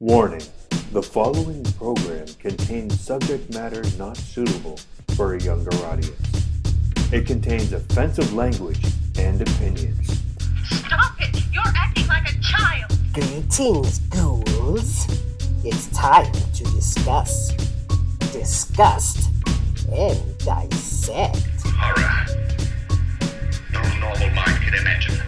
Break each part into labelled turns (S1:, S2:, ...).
S1: Warning the following program contains subject matter not suitable for a younger audience. It contains offensive language and opinions.
S2: Stop it! You're acting like a child!
S3: Greetings, ghouls. It's time to discuss, disgust, and dissect.
S4: horror. No normal mind can imagine.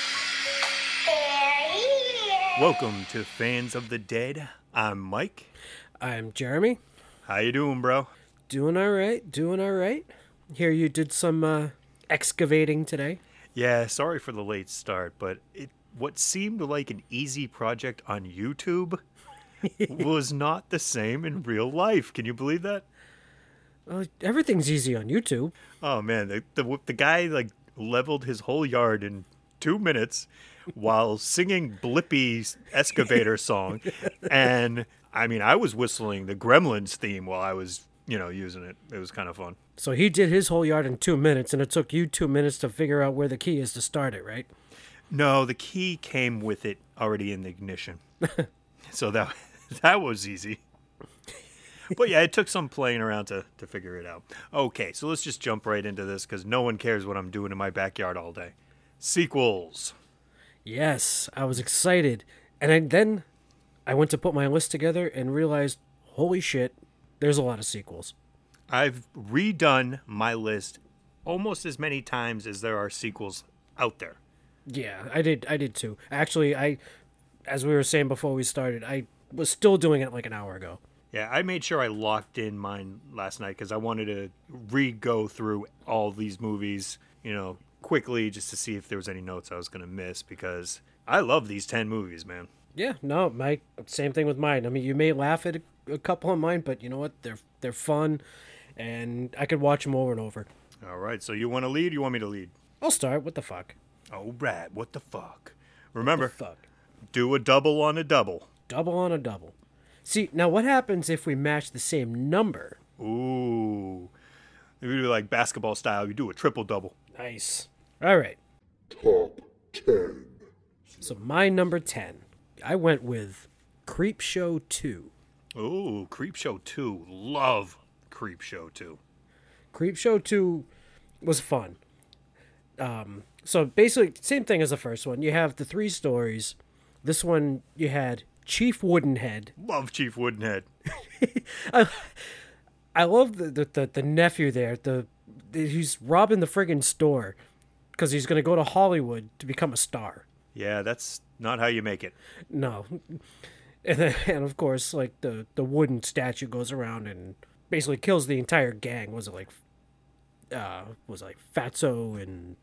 S5: Welcome to Fans of the Dead. I'm Mike.
S6: I'm Jeremy.
S5: How you doing, bro?
S6: Doing all right. Doing all right. Here you did some uh, excavating today.
S5: Yeah, sorry for the late start, but it what seemed like an easy project on YouTube was not the same in real life. Can you believe that?
S6: Uh, everything's easy on YouTube.
S5: Oh man, the, the the guy like leveled his whole yard in two minutes while singing Blippi's excavator song, and I mean, I was whistling the Gremlins theme while I was you know using it. It was kind of fun.
S6: So he did his whole yard in two minutes, and it took you two minutes to figure out where the key is to start it, right?
S5: No, the key came with it already in the ignition, so that that was easy. But yeah, it took some playing around to, to figure it out. Okay, so let's just jump right into this because no one cares what I'm doing in my backyard all day. Sequels.
S6: Yes, I was excited, and I, then I went to put my list together and realized, holy shit, there's a lot of sequels.
S5: I've redone my list almost as many times as there are sequels out there.
S6: Yeah, I did. I did too. Actually, I, as we were saying before we started, I was still doing it like an hour ago.
S5: Yeah, I made sure I locked in mine last night because I wanted to re go through all these movies, you know, quickly just to see if there was any notes I was going to miss because I love these 10 movies, man.
S6: Yeah, no, my same thing with mine. I mean, you may laugh at a, a couple of mine, but you know what? They're they're fun, and I could watch them over and over.
S5: All right, so you want to lead? You want me to lead?
S6: I'll start. What the fuck?
S5: All right, what the fuck? Remember,
S6: Fuck.
S5: do a double on a double.
S6: Double on a double. See, now what happens if we match the same number?
S5: Ooh. If you do like basketball style, you do a triple double.
S6: Nice. All right.
S4: Top 10.
S6: So my number ten, I went with Creep Show Two.
S5: Ooh, Creep Show 2. Love Creep Show 2.
S6: Creep Show 2 was fun. Um, so basically, same thing as the first one. You have the three stories. This one, you had Chief Woodenhead.
S5: Love Chief Woodenhead.
S6: I, I love the, the, the, the nephew there. The, the He's robbing the friggin' store because he's going to go to Hollywood to become a star.
S5: Yeah, that's not how you make it.
S6: No. And, then, and of course, like the, the wooden statue goes around and basically kills the entire gang. Was it like, uh, was it like Fatso and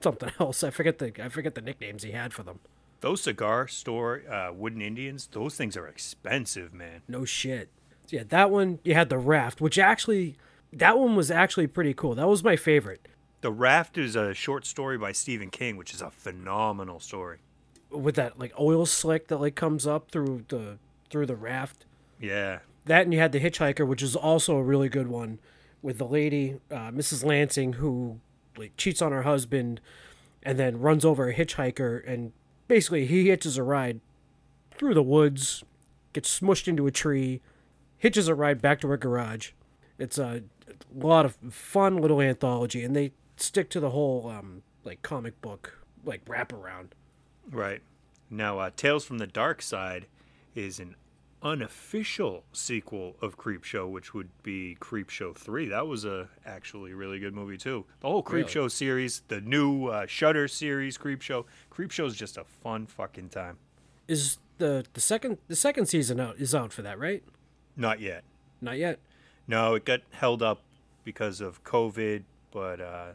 S6: something else? I forget the I forget the nicknames he had for them.
S5: Those cigar store uh, wooden Indians, those things are expensive, man.
S6: No shit. So yeah, that one you had the raft, which actually that one was actually pretty cool. That was my favorite.
S5: The Raft is a short story by Stephen King, which is a phenomenal story.
S6: With that like oil slick that like comes up through the through the raft.
S5: Yeah.
S6: That and you had the hitchhiker, which is also a really good one, with the lady, uh, Mrs. Lansing, who like cheats on her husband, and then runs over a hitchhiker, and basically he hitches a ride through the woods, gets smushed into a tree, hitches a ride back to her garage. It's a lot of fun little anthology, and they stick to the whole um, like comic book like wraparound.
S5: Right. Now, uh, Tales from the Dark Side is an unofficial sequel of Creep Show, which would be Creep Show 3. That was a actually really good movie, too. The whole Creep
S6: Really?
S5: Show series, the new uh, Shudder series, Creep Show. Creep Show is just a fun fucking time.
S6: Is the the second the second season out is out for that right?
S5: Not yet.
S6: Not yet.
S5: No, it got held up because of COVID, but uh,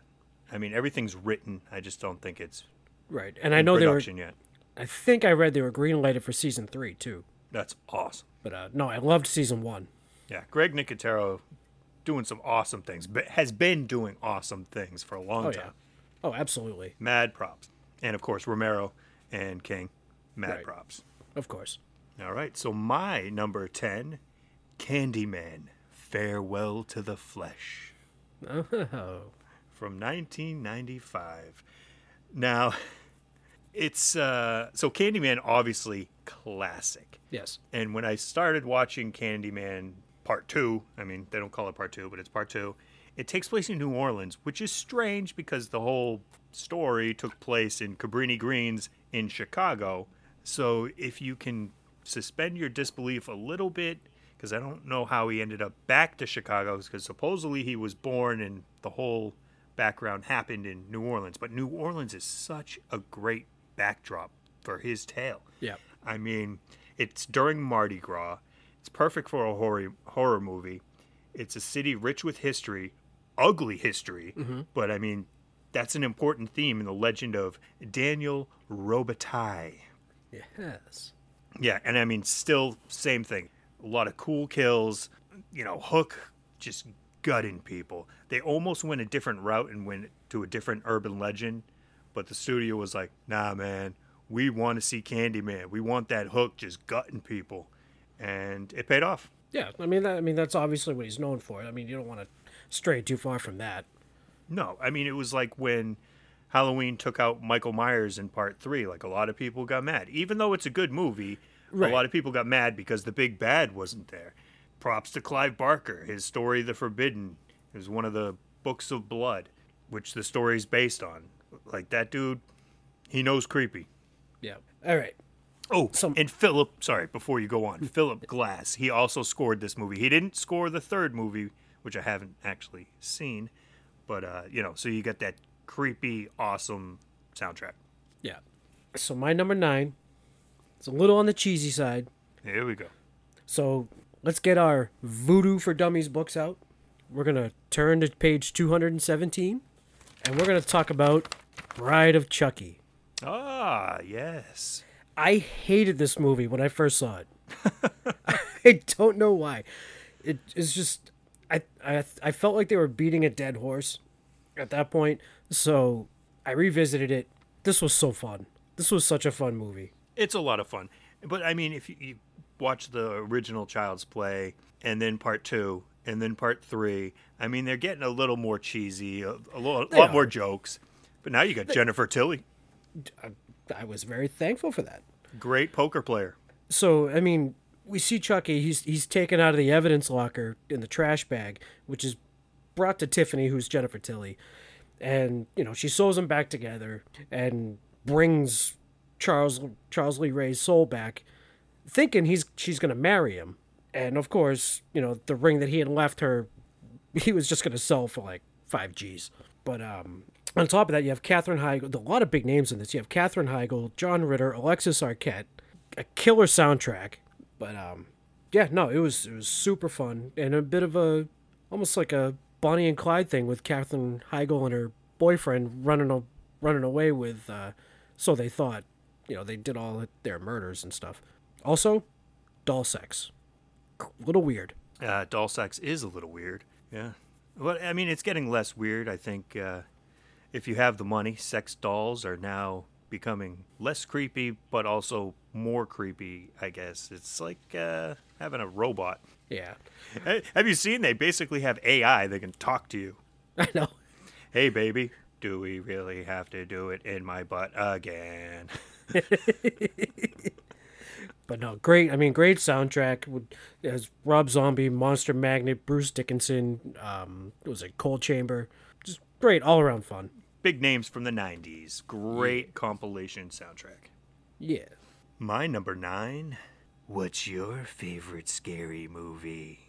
S5: I mean, everything's written. I just don't think it's
S6: Right, and I know they were.
S5: yet.
S6: I think I read they were greenlighted for season three too.
S5: That's awesome.
S6: But uh, no, I loved season one.
S5: Yeah, Greg Nicotero doing some awesome things, but has been doing awesome things for a long
S6: Oh
S5: time.
S6: yeah. Oh, absolutely.
S5: Mad props. And of course, Romero and King, mad
S6: Right.
S5: props.
S6: Of course.
S5: All right, so my number 10, Candyman, Farewell to the Flesh.
S6: Oh.
S5: From 1995. Now, it's uh, so Candyman obviously classic.
S6: Yes.
S5: And when I started watching Candyman Part 2, I mean, they don't call it Part 2, but it's Part 2. It takes place in New Orleans, which is strange because the whole story took place in Cabrini Greens in Chicago. So if you can suspend your disbelief a little bit, because I don't know how he ended up back to Chicago, because supposedly he was born and the whole background happened in New Orleans. But New Orleans is such a great backdrop for his tale.
S6: Yeah.
S5: I mean, it's during Mardi Gras. It's perfect for a horror horror movie. It's a city rich with history, ugly history, mm-hmm. but I mean, that's an important theme in the legend of Daniel Robitaille.
S6: Yes.
S5: Yeah, and I mean, still same thing. A lot of cool kills. You know, Hook just gutting people. They almost went a different route and went to a different urban legend, but the studio was like, "Nah, man, we want to see Candyman. We want that Hook just gutting people," and it paid off.
S6: Yeah. I mean, that, I mean, that's obviously what he's known for. I mean, you don't want to stray too far from that.
S5: No, I mean it was like when Halloween took out Michael Myers in part three. Like a lot of people got mad, even though it's a good movie.
S6: Right.
S5: A lot of people got mad because the big bad wasn't there. Props to Clive Barker. His story, The Forbidden, is one of the books of blood, which the story is based on. Like that dude, he knows creepy.
S6: Yeah. All right.
S5: Oh,
S6: Some-
S5: and Philip, sorry, before you go on, Philip Glass, he also scored this movie. He didn't score the third movie, which I haven't actually seen, but uh, you know, so you get that creepy, awesome soundtrack.
S6: Yeah. So my number nine, it's a little on the cheesy side.
S5: Here we go.
S6: So let's get our Voodoo for Dummies books out. We're gonna turn to page 217, and we're gonna talk about Bride of Chucky.
S5: Ah, yes.
S6: I hated this movie when I first saw it. I don't know why. It is just I, I I felt like they were beating a dead horse at that point. So I revisited it. This was so fun. This was such a fun movie.
S5: It's a lot of fun. But I mean, if you, you watch the original Child's Play and then part two and then part three, I mean, they're getting a little more cheesy, a, a, lot, lot more jokes. But now you got Jennifer Tilly,
S6: I was very thankful for that.
S5: great poker player.
S6: So I mean, we see Chucky. He's he's taken out of the evidence locker in the trash bag, which is brought to Tiffany, who's Jennifer Tilly, and you know she sews them back together and brings Charles Charles Lee Ray's soul back, thinking he's she's gonna marry him, and of course you know the ring that he had left her, he was just gonna sell for like five G's. But um, on top of that, you have Katherine Heigl. A lot of big names in this. You have Katherine Heigl, John Ritter, Alexis Arquette, a killer soundtrack. But um, yeah, no, it was it was super fun and a bit of a almost like a Bonnie and Clyde thing with Katherine Heigl and her boyfriend running a, running away with. Uh, so they thought, you know, they did all their murders and stuff. Also, doll sex, a little weird.
S5: Uh, doll sex is a little weird. Yeah. Well, I mean, it's getting less weird. I think uh, if you have the money, sex dolls are now becoming less creepy, but also more creepy, I guess. It's like uh, having a robot.
S6: Yeah,
S5: Have you seen? They basically have AI that can talk to you.
S6: I know.
S5: Hey, baby, do we really have to do it in my butt again?
S6: But no, great. I mean, great soundtrack. Would has Rob Zombie, Monster Magnet, Bruce Dickinson. Um, was it Coal Chamber? Just great, all around fun.
S5: Big names from the 90s. Great compilation soundtrack.
S6: Yeah.
S5: My number nine. What's your favorite scary movie?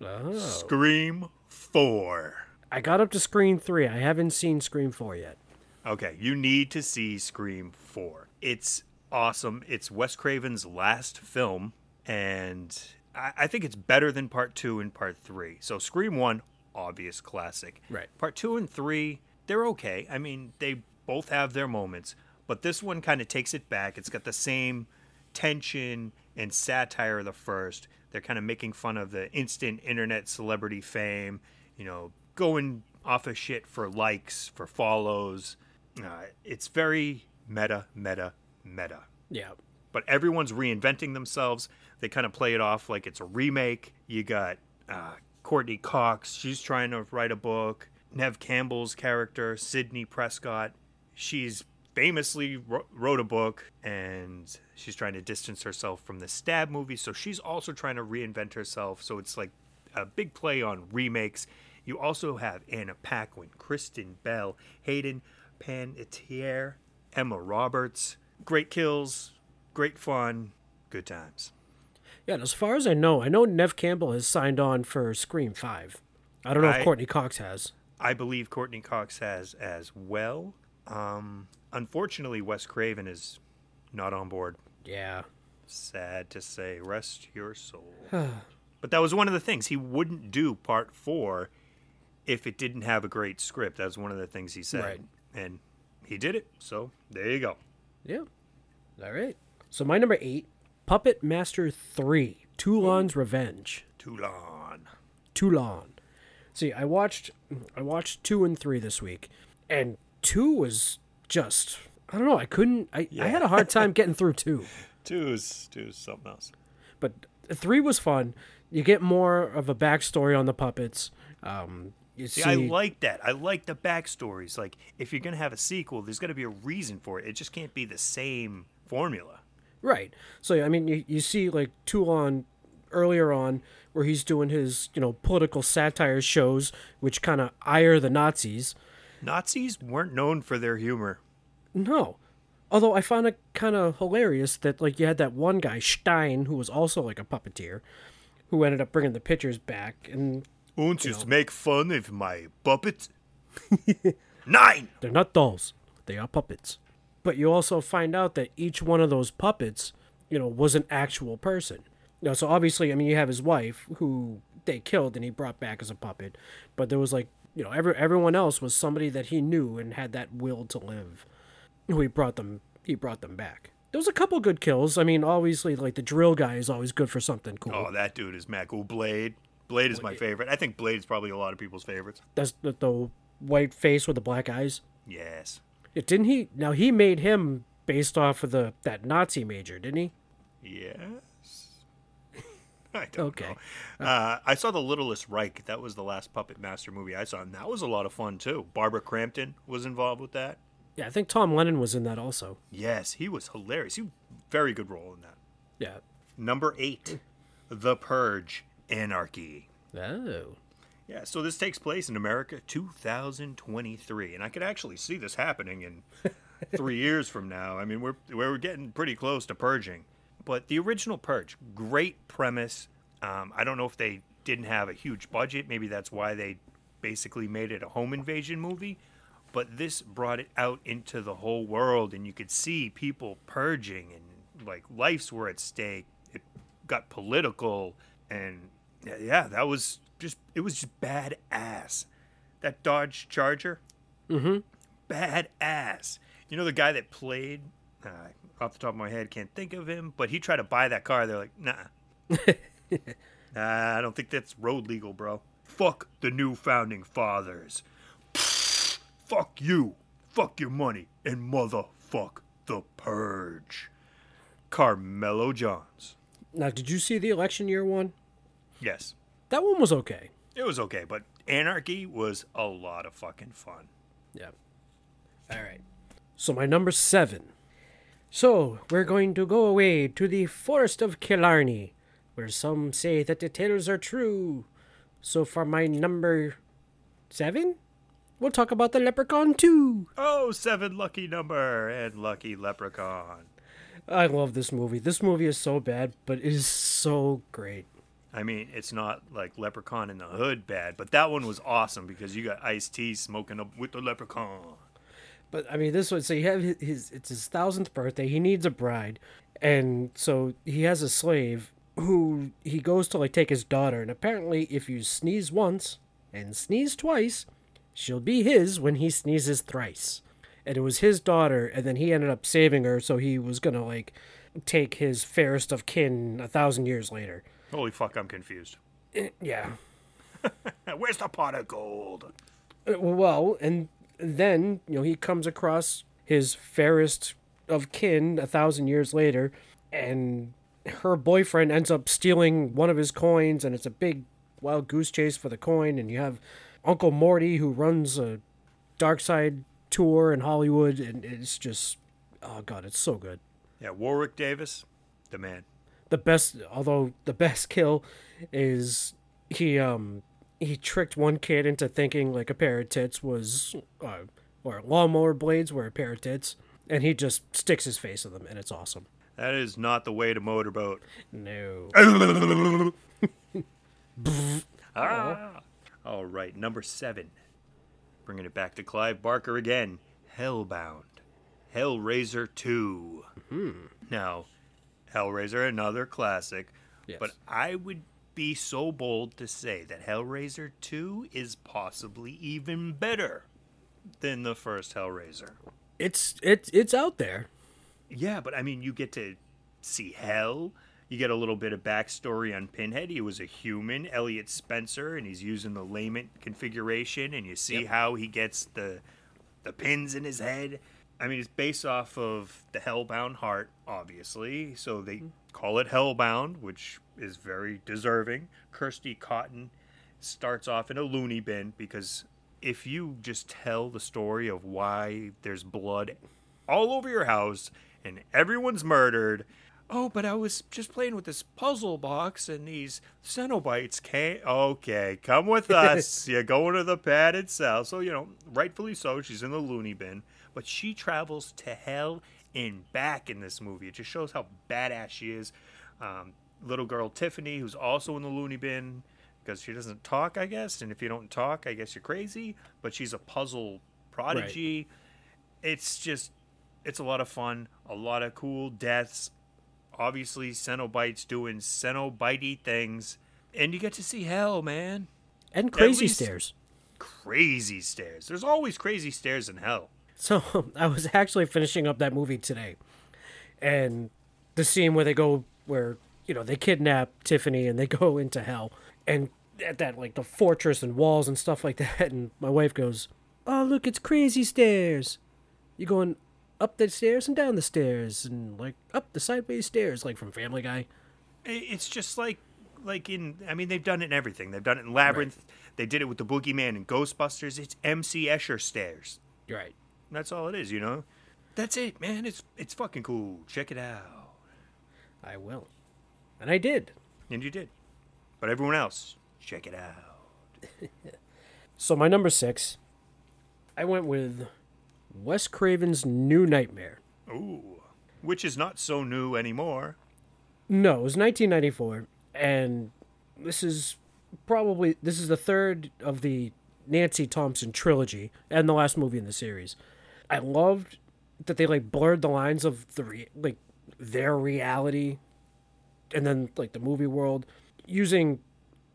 S6: Oh.
S5: Scream 4.
S6: I got up to Scream three. I haven't seen Scream four yet.
S5: Okay, you need to see Scream 4. It's awesome. It's Wes Craven's last film, and I, I think it's better than part two and part three. So, Scream 1, obvious classic.
S6: Right.
S5: Part two and three, they're okay. I mean, they both have their moments, but this one kind of takes it back. It's got the same tension and satire of the first. They're kind of making fun of the instant internet celebrity fame, you know, going off of shit for likes, for follows. Uh, it's very meta, meta, meta.
S6: Yeah.
S5: But everyone's reinventing themselves. They kind of play it off like it's a remake. You got uh, Courteney Cox. She's trying to write a book. Neve Campbell's character, Sydney Prescott. She's famously wrote a book and she's trying to distance herself from the stab movie so she's also trying to reinvent herself so it's like a big play on remakes you also have anna paquin kristen bell hayden panettiere emma roberts great kills great fun good times
S6: Yeah, and as far as I know, I know Neve Campbell has signed on for Scream 5. I don't know
S5: I-
S6: if Courteney Cox has.
S5: i believe courteney cox has as well um, unfortunately wes craven is not on board
S6: Yeah.
S5: Sad to say, rest your soul. but that was one of the things he wouldn't do part four if it didn't have a great script. That was one of the things he said,
S6: Right.
S5: and he did it. So there you go.
S6: Yeah. All right. So my number eight, Puppet Master 3, Toulon's Revenge.
S5: Toulon.
S6: Toulon. See, I watched I watched two and three this week, and two was just I don't know. I couldn't. I, I had a hard time getting through two,
S5: Two is two is something else.
S6: but three was fun. You get more of a backstory on the puppets. Um, you
S5: See,
S6: see,
S5: I like that. I like the backstories. Like, if you're gonna have a sequel, there's got to be a reason for it. It just can't be the same formula.
S6: Right. So I mean, you, you see like Toulon earlier on where he's doing his you know political satire shows, which kind of ire the Nazis.
S5: Nazis weren't known for their humor.
S6: No. Although I found it kind of hilarious that like you had that one guy Stein who was also like a puppeteer, who ended up bringing the pictures back, and
S5: Won't you make fun of my puppet? Nine.
S6: they're not dolls, they are puppets. But you also find out that each one of those puppets, you know, was an actual person. You know, so obviously, I mean, you have his wife who they killed and he brought back as a puppet, but there was like, you know, every everyone else was somebody that he knew and had that will to live. Who he brought them, he brought them back. There was a couple good kills. I mean, obviously, like the drill guy is always good for something cool.
S5: Oh, that dude is cool. Blade. Blade is my favorite. I think Blade is probably a lot of people's favorites.
S6: That's the, the white face with the black eyes.
S5: Yes.
S6: Yeah, didn't he? Now he made him based off of the that Nazi major, didn't he?
S5: Yes. I don't
S6: Okay.
S5: know. Uh, I saw The Littlest Reich. That was the last Puppet Master movie I saw, and that was a lot of fun too. Barbara Crampton was involved with that.
S6: Yeah, I think Tom Lennon was in that also.
S5: Yes, he was hilarious. He very good role in that.
S6: Yeah.
S5: Number eight, The Purge, Anarchy.
S6: Oh.
S5: Yeah, so this takes place in America 2023, and I could actually see this happening in three years from now. I mean, we're we're getting pretty close to purging, but the original Purge, great premise. Um, I don't know if they didn't have a huge budget. Maybe that's why they basically made it a home invasion movie. But this brought it out into the whole world, and you could see people purging, and like lives were at stake. It got political, and yeah, yeah, that was just it was just badass. That Dodge Charger, mm-hmm, badass. You know the guy that played, uh, off the top of my head, can't think of him, but he tried to buy that car. They're like, nah, nah, I don't think that's road legal, bro. Fuck the new founding fathers. Fuck you. Fuck your money. And motherfuck the purge. Carmelo Johns.
S6: Now, did you see the election year one?
S5: Yes.
S6: That one was okay.
S5: It was okay, but Anarchy was a lot of fucking fun.
S6: Yeah. All right. So my number seven. So we're going to go away to the forest of Killarney, where some say that the tales are true. So for my number seven, we'll talk about the Leprechaun Two.
S5: Oh, seven lucky number and lucky leprechaun.
S6: I love this movie. This movie is so bad, but it is so great.
S5: I mean, it's not like Leprechaun in the Hood bad, but that one was awesome because you got Ice T smoking up with the Leprechaun.
S6: But I mean, this one. So you have his, his. It's his thousandth birthday. He needs a bride, and so he has a slave who he goes to like take his daughter. And apparently, if you sneeze once and sneeze twice, she'll be his when he sneezes thrice. And it was his daughter, and then he ended up saving her. So he was gonna like take his fairest of kin a thousand years later.
S5: Holy fuck, I'm confused.
S6: Yeah.
S5: Where's the pot of gold?
S6: Uh, Well, and then, you know, he comes across his fairest of kin a thousand years later, and her boyfriend ends up stealing one of his coins, and it's a big wild goose chase for the coin. And you have Uncle Morty, who runs a dark side tour in Hollywood, and it's just, oh god, it's so good.
S5: Yeah, Warwick Davis, the man.
S6: The best although the best kill is he um he tricked one kid into thinking like a pair of tits was uh, or lawnmower blades were a pair of tits and he just sticks his face in them and it's awesome
S5: That is not the way to motorboat.
S6: no
S5: Ah. All right, number seven. Bringing it back to Clive Barker again. Hellbound. Hellraiser 2. Hmm. Now, Hellraiser, another classic.
S6: Yes.
S5: But I would be so bold to say that Hellraiser 2 is possibly even better than the first Hellraiser.
S6: it's it's it's out there
S5: Yeah, but I mean, you get to see hell. You get a little bit of backstory on Pinhead. He was a human, Elliot Spencer, and he's using the lament configuration, and you see how he gets the the pins in his head. I mean, it's based off of the Hellbound Heart, obviously. So they mm-hmm. call it Hellbound, which is very deserving. Kirsty Cotton starts off in a loony bin because if you just tell the story of why there's blood all over your house and everyone's murdered. Oh, but I was just playing with this puzzle box and these Cenobites came. Okay, come with us. You're going to the padded cell. So, you know, rightfully so, she's in the loony bin. But she travels to hell and back in this movie. It just shows how badass she is. Um, little girl Tiffany, who's also in the loony bin because she doesn't talk, I guess. And if you don't talk, I guess you're crazy. But she's a puzzle prodigy it's just it's a lot of fun a lot of cool deaths obviously cenobites doing cenobitey things and you get to see hell man
S6: and crazy stairs
S5: crazy stairs there's always crazy stairs in hell
S6: So I was actually finishing up that movie today, and the scene where they go where you know they kidnap Tiffany and they go into hell, and at that like the fortress and walls and stuff like that, and my wife goes, "Oh look, it's crazy stairs. You're going up the stairs and down the stairs and like up the sideways stairs like from Family Guy."
S5: It's just like like in i mean they've done it in everything. They've done it in labyrinth. They did it with the boogeyman and ghostbusters. It's mc escher stairs.
S6: You're right.
S5: That's all it is you know that's it man it's it's fucking cool check it out
S6: I will, and I did.
S5: and you did but everyone else check it out
S6: So my number six, I went with Wes Craven's New Nightmare.
S5: Ooh, which is not so new anymore.
S6: No, it was 1994, and this is probably this is the third of the Nancy Thompson trilogy and the last movie in the series. I loved that they like blurred the lines of the re- like their reality and then like the movie world using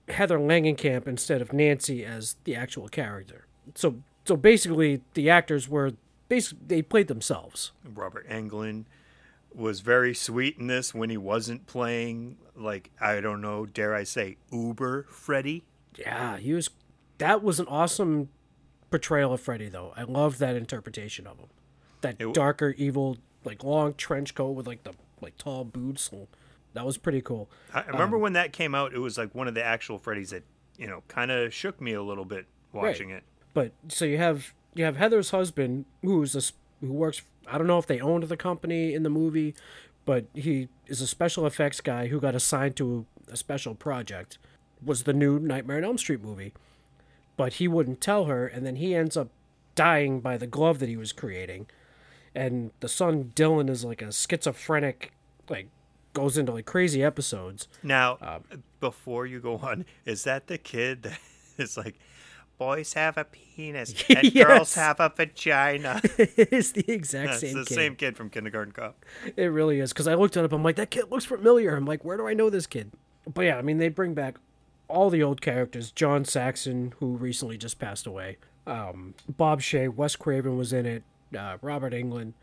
S6: Heather Langenkamp instead of Nancy as the actual character. So so basically the actors were basically they played themselves.
S5: Robert Englund was very sweet in this when he wasn't playing, like, I don't know, dare I say, Uber Freddy.
S6: Yeah, he was. That was an awesome portrayal of Freddy, though. I love that interpretation of him. That
S5: w-
S6: darker, evil, like long trench coat with like the like tall boots. That was pretty cool.
S5: I remember um, when that came out, it was like one of the actual Freddys that, you know, kind of shook me a little bit watching it.
S6: But so you have you have Heather's husband, who's a who works. I don't know if they owned the company in the movie, but he is a special effects guy who got assigned to a special project. Was the new Nightmare on Elm Street movie, but he wouldn't tell her, and then he ends up dying by the glove that he was creating. And the son Dylan is like a schizophrenic, like goes into like crazy episodes.
S5: Now,
S6: Um,
S5: before you go on, is that the kid that is like, boys have a penis and
S6: Yes.
S5: girls have a vagina?
S6: it's the exact same kid.
S5: It's
S6: same
S5: the
S6: kid.
S5: same kid from Kindergarten Cop.
S6: It really is because I looked it up. I'm like, that kid looks familiar. I'm like, where do I know this kid? But yeah, I mean, they bring back all the old characters. John Saxon, who recently just passed away. Um, Bob Shaye, Wes Craven was in it. Uh, Robert Englund,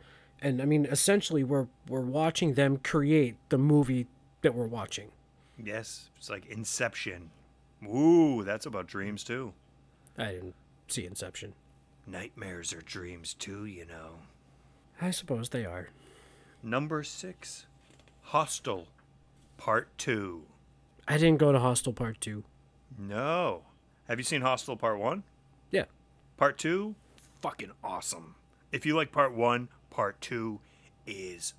S6: And I mean, essentially, we're we're watching them create the movie that we're watching.
S5: Yes, it's like Inception. Ooh, that's about dreams too.
S6: I didn't see Inception.
S5: Nightmares are dreams too, you know.
S6: I suppose they are.
S5: Number six, Hostel, Part Two.
S6: I didn't go to Hostel Part Two.
S5: No. Have you seen Hostel Part One?
S6: Yeah.
S5: Part Two, fucking awesome. If you like Part One, Part Two is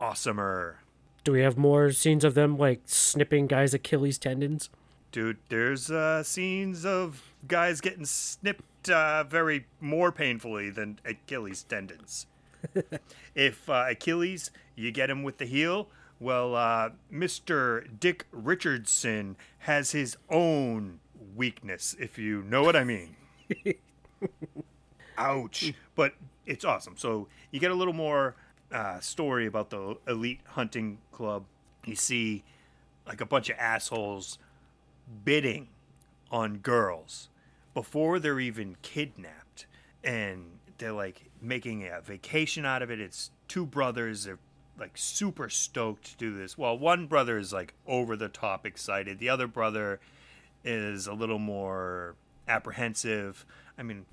S5: awesomer.
S6: Do we have more scenes of them like snipping guys' Achilles tendons?
S5: Dude, there's uh, scenes of guys getting snipped uh, very more painfully than Achilles tendons. if uh, Achilles, you get him with the heel, well, uh, Mr. Dick Richardson has his own weakness, if you know what I mean. Ouch. But it's awesome. So you get a little more uh, story about the elite hunting club. You see like a bunch of assholes bidding on girls before they're even kidnapped. And they're like making a vacation out of it. It's two brothers. They're like super stoked to do this. Well, one brother is like over the top excited. The other brother is a little more apprehensive. I mean,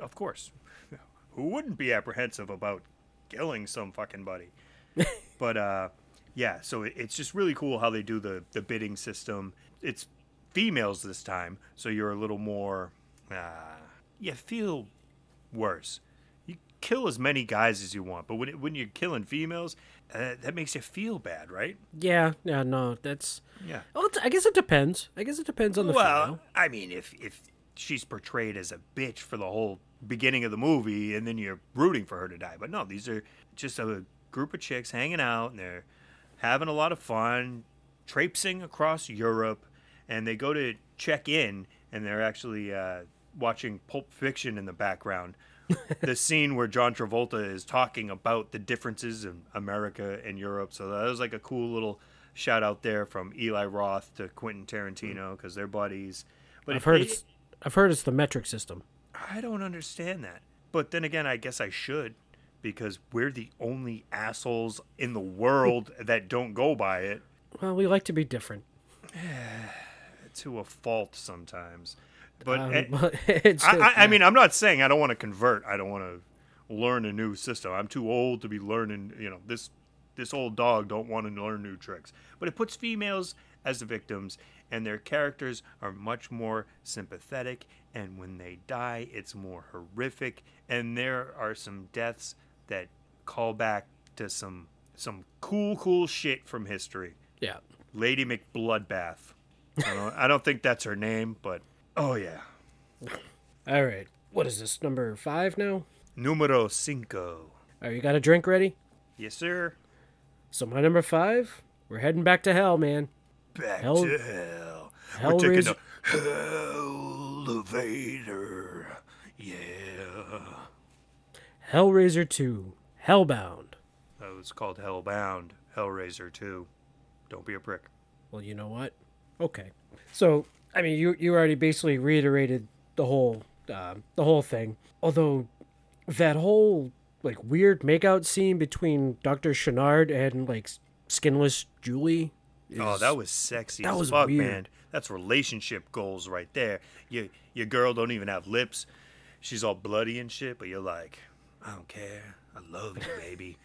S5: of course, who wouldn't be apprehensive about killing some fucking buddy? but uh, yeah, so it- it's just really cool how they do the the bidding system. It's females this time, so you're a little more. Uh, you feel worse. Kill as many guys as you want, but when it, when you're killing females, uh, that makes you feel bad, right?
S6: Yeah, yeah, no, that's.
S5: Yeah.
S6: Well, it's, I guess it depends. I guess it depends on the
S5: well,
S6: female.
S5: I mean, if if she's portrayed as a bitch for the whole beginning of the movie, and then you're rooting for her to die, but no, these are just a group of chicks hanging out, and they're having a lot of fun, traipsing across Europe, and they go to check in, and they're actually uh, watching Pulp Fiction in the background. The scene where John Travolta is talking about the differences in America and Europe. So that was like a cool little shout out there from Eli Roth to Quentin Tarantino mm. because they're buddies. But
S6: I've heard
S5: they-
S6: it's. I've heard it's the metric system.
S5: I don't understand that. But then again, I guess I should because we're the only assholes in the world that don't go by it
S6: Well, we like to be different.
S5: to a fault sometimes. But
S6: Um,
S5: eh,
S6: but it's,
S5: I, I, I mean, I'm not saying I don't want to convert. I don't want to learn a new system. I'm too old to be learning. You know, this this old dog don't want to learn new tricks. But it puts females as the victims, and their characters are much more sympathetic. And when they die, it's more horrific. And there are some deaths that call back to some some cool, cool shit from history.
S6: yeah.
S5: Lady McBloodbath. I don't, I don't think that's her name, but oh yeah.
S6: All right. What is this number five now?
S5: Numero cinco.
S6: Are you got a drink ready?
S5: Yes, sir.
S6: So my number five. We're heading back to hell, man.
S5: Back
S6: Hell-
S5: to hell.
S6: Hell
S5: We're taking
S6: raise-
S5: the elevator. Yeah.
S6: Hellraiser two. Hellbound.
S5: That was called Hellbound. Hellraiser 2. Don't be a prick.
S6: Well, you know what? Okay. So, I mean, you you already basically reiterated the whole um, the whole thing. Although that whole like weird makeout scene between Doctor Channard and like skinless Julie. Is,
S5: Oh, that was sexy
S6: that
S5: as
S6: was
S5: fuck,
S6: weird.
S5: man. That's relationship goals right there. You, your girl don't even have lips. She's all bloody and shit, but you're like, I don't care. I love you, baby.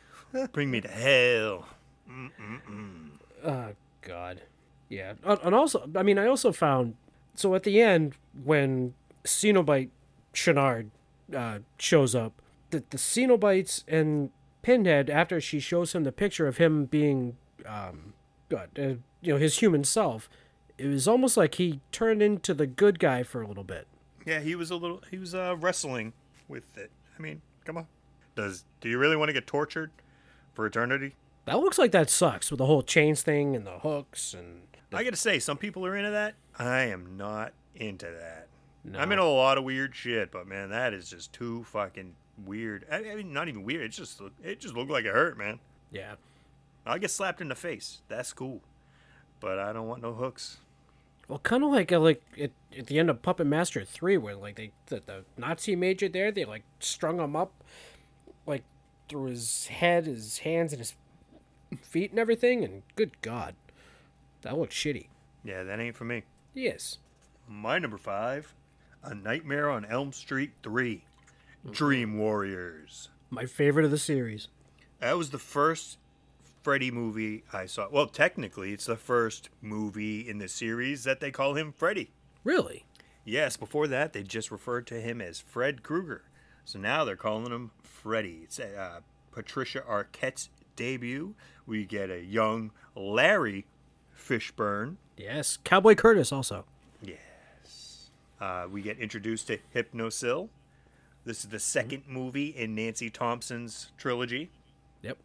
S5: Bring me to hell.
S6: Oh God. Yeah. And also, I mean, I also found so at the end when Cenobite Channard uh, shows up, the the Cenobites and Pinhead after she shows him the picture of him being, um, God, uh, you know, his human self. It was almost like he turned into the good guy for a little bit.
S5: Yeah, he was a little. He was uh, wrestling with it. I mean, come on. Does do you really want to get tortured for eternity?
S6: That looks like that sucks with the whole chains thing and the hooks and.
S5: I gotta say, some people are into that. I am not into that.
S6: No.
S5: I'm into a lot of weird shit, but man, that is just too fucking weird. I, I mean, not even weird. It just it just looked like it hurt, man.
S6: Yeah.
S5: I'll get slapped in the face. That's cool, but I don't want no hooks.
S6: Well, kind of like uh, like at, at the end of Puppet Master three, where like they the, the Nazi major there, they like strung him up, like through his head, his hands, and his feet and everything. And good God, that looks shitty.
S5: Yeah, that ain't for me.
S6: Yes.
S5: My number five, A Nightmare on Elm Street 3, Dream Warriors.
S6: My favorite of the series.
S5: That was the first Freddy movie I saw. Well, technically, it's the first movie in the series that they call him Freddy.
S6: Really?
S5: Yes, before that, they just referred to him as Fred Krueger. So now they're calling him Freddy. It's uh, Patricia Arquette's debut. We get a young Larry Fishburne.
S6: Yes. Cowboy Curtis also.
S5: Yes. Uh, we get introduced to Hypnocil. This is the 2nd movie in Nancy Thompson's trilogy.
S6: Yep.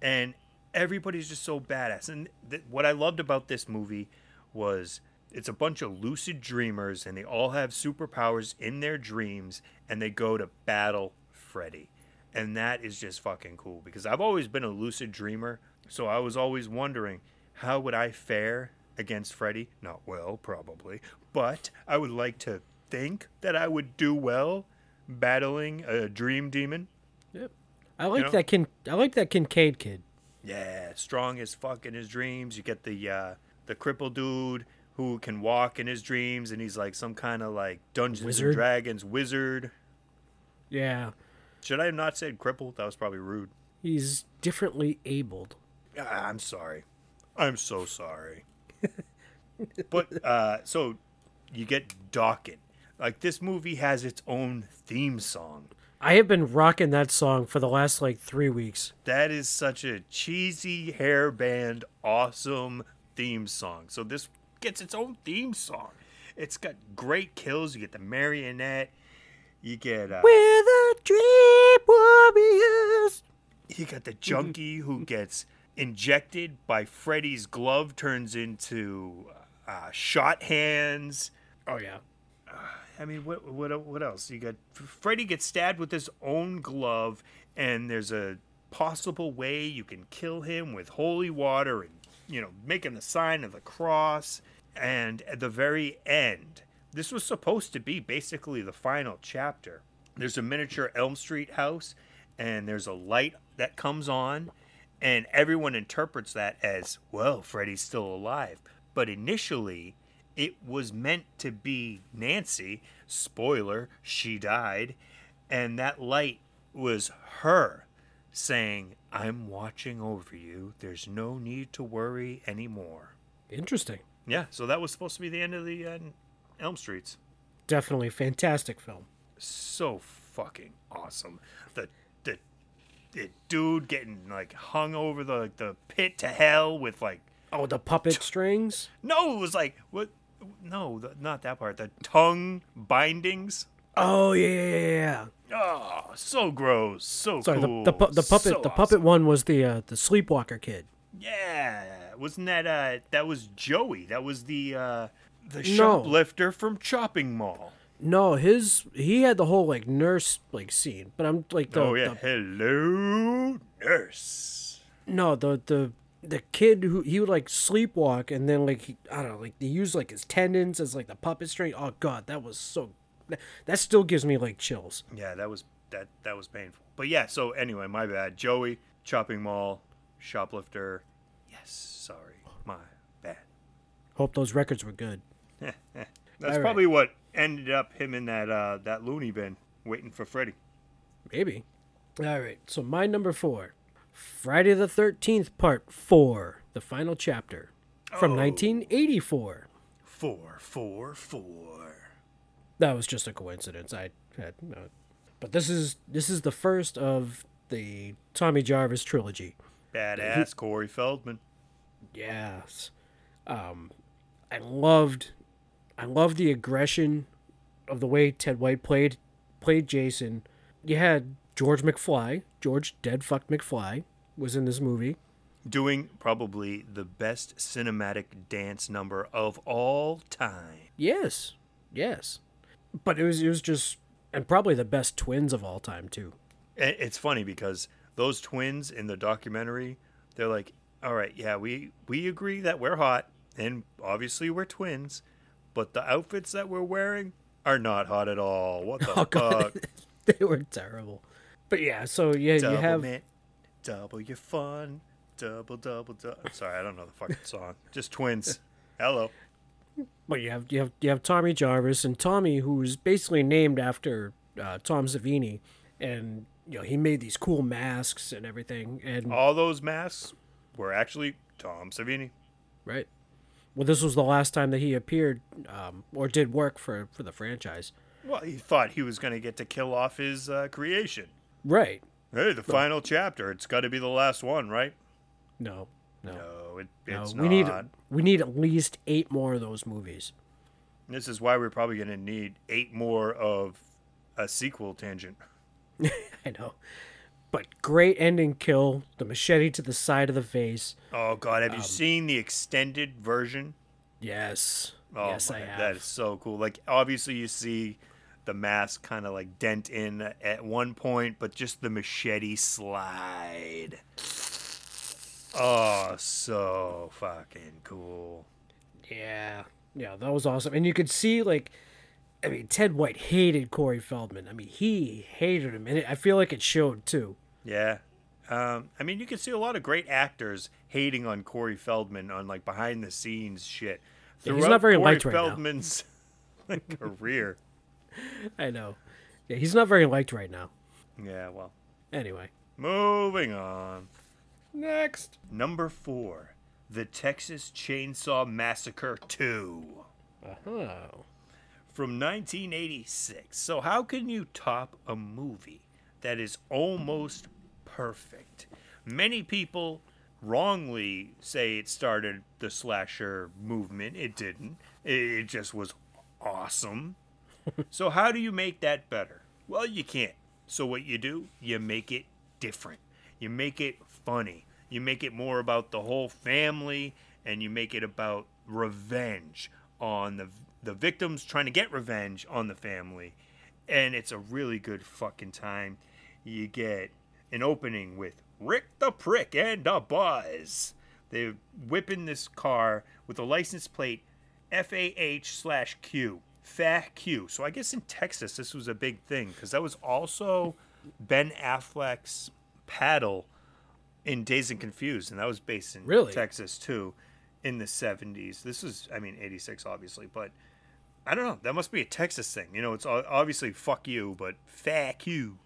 S5: and everybody's just so badass. And th- what I loved about this movie was it's a bunch of lucid dreamers, and they all have superpowers in their dreams, and they go to battle Freddy, and that is just fucking cool because I've always been a lucid dreamer, so I was always wondering how would I fare against Freddy? Not well, probably, but I would like to think that I would do well battling a dream demon.
S6: Yep. I like
S5: know?
S6: that kin. I like that Kincaid kid.
S5: Yeah, strong as fuck in his dreams. You get the uh, the crippled dude who can walk in his dreams, and he's like some kind of like Dungeons
S6: Wizard?
S5: and Dragons wizard.
S6: Yeah.
S5: Should I have not said crippled? That was probably rude.
S6: He's differently abled.
S5: Ah, I'm sorry. I'm so sorry. but uh, so you get Dokken. Like this movie has its own theme song.
S6: I have been rocking that song for the last like three weeks.
S5: That is such a cheesy hair band, awesome theme song. So this gets its own theme song. It's got great kills. You get the marionette. You get uh,
S6: We're the Dream Warriors.
S5: you got the junkie who gets injected by Freddy's glove, turns into uh, shot hands.
S6: Oh yeah.
S5: I mean, what what what else? You got Freddy gets stabbed with his own glove, and there's a possible way you can kill him with holy water and you know making the sign of the cross. And at the very end, this was supposed to be basically the final chapter. There's a miniature Elm Street house, and there's a light that comes on, and everyone interprets that as well, Freddy's still alive. But initially, it was meant to be Nancy. Spoiler, she died. And that light was her saying, I'm watching over you. There's no need to worry anymore.
S6: Interesting.
S5: Yeah, so that was supposed to be the end of the uh, Elm Streets.
S6: Definitely fantastic film.
S5: So fucking awesome. The dude getting like hung over the the pit to hell with like
S6: Oh, the puppet strings.
S5: no, it was like what? No, the, not that part. The tongue bindings.
S6: Oh yeah, yeah, yeah.
S5: Oh, so gross, so
S6: Sorry,
S5: cool.
S6: the, the pu- the puppet
S5: so
S6: the puppet
S5: awesome.
S6: one was the uh, the sleepwalker kid.
S5: Yeah, wasn't that uh that was Joey? That was the uh the
S6: No.
S5: shoplifter from Chopping Mall.
S6: No, his he had the whole like nurse like scene, but I'm like the,
S5: oh yeah,
S6: the
S5: hello nurse.
S6: no the the the kid who he would like sleepwalk and then like he, I don't know like they use like his tendons as like the puppet string. Oh god, that was so that, still gives me like chills.
S5: Yeah, that was that that was painful. But yeah, so anyway, my bad. Joey, Chopping Mall, shoplifter. Yes, sorry, my bad.
S6: Hope those records were good.
S5: That's
S6: All right.
S5: probably what ended up him in that uh that loony bin waiting for Freddy.
S6: Maybe. All right. So my number four, Friday the Thirteenth Part Four, the final chapter, from
S5: Oh.
S6: 1984.
S5: Four, four, four.
S6: That was just a coincidence. I had no. But this is this is the first of the Tommy Jarvis trilogy.
S5: Badass Corey Feldman.
S6: Yes. Um, I loved, I love the aggression of the way Ted White played played Jason. You had George McFly, George Dead Fuck McFly, was in this movie.
S5: Doing probably the best cinematic dance number of all time.
S6: Yes, yes. But it was it was just and probably the best twins of all time too.
S5: It's funny because those twins in the documentary, they're like, "All right, yeah, we we agree that we're hot, and obviously we're twins, but the outfits that we're wearing are not hot at all. What the
S6: Oh, God.
S5: fuck?"
S6: they were terrible. But yeah, so yeah,
S5: double
S6: you have
S5: mint, double your fun, double double double. Sorry, I don't know the fucking song. Just twins. Hello.
S6: But you have you have you have Tommy Jarvis and Tommy, who's basically named after uh, Tom Savini, and you know he made these cool masks and everything. And
S5: All those masks were actually Tom Savini.
S6: right, well, this was the last time that he appeared um, or did work for for the franchise.
S5: Well, he thought he was going to get to kill off his uh, creation.
S6: Right?
S5: Hey, the final chapter. It's got to be the last one, right?
S6: No, no,
S5: No, it,
S6: no.
S5: it's
S6: we
S5: not.
S6: need we need at least eight more of those movies.
S5: This is why we're probably going to need eight more of a sequel tangent.
S6: I know, but great ending kill. The machete to the side of the face.
S5: Oh God, have you
S6: Um,
S5: seen the extended version?
S6: Yes.
S5: Oh
S6: yes,
S5: my,
S6: I have.
S5: that is so cool. Like obviously you see the mask kind of like dent in at one point, but just the machete slide. Oh, so fucking cool.
S6: Yeah, yeah, that was awesome. And you could see like, I mean, Ted White hated Corey Feldman. I mean, he hated him, and it, I feel like it showed too.
S5: Yeah. Um, I mean, you can see a lot of great actors hating on Corey Feldman on like behind the scenes shit.
S6: Yeah, he's not very
S5: Corey
S6: liked right now.
S5: Feldman's like, career.
S6: I know. Yeah, he's not very liked right now.
S5: Yeah, well,
S6: Anyway,
S5: moving on. Next, number four, The Texas Chainsaw Massacre 2
S6: oh,
S5: from 1986. So, how can you top a movie that is almost perfect? Many people wrongly say it started the slasher movement. It didn't, it just was awesome. so, how do you make that better? Well, you can't. So, what you do, you make it different. You make it funny. You make it more about the whole family, and you make it about revenge on the the victims trying to get revenge on the family. And it's a really good fucking time. You get an opening with Rick the Prick and a Buzz. They're whipping this car with a license plate FAH slash Q. Fat Q. So I guess in Texas this was a big thing because that was also Ben Affleck's paddle in Dazed and Confused, and that was based in
S6: Really?
S5: Texas too, in the seventies. This is, I mean, eighty six obviously, but I don't know. That must be a Texas thing. You know, it's obviously fuck you, but fuck you,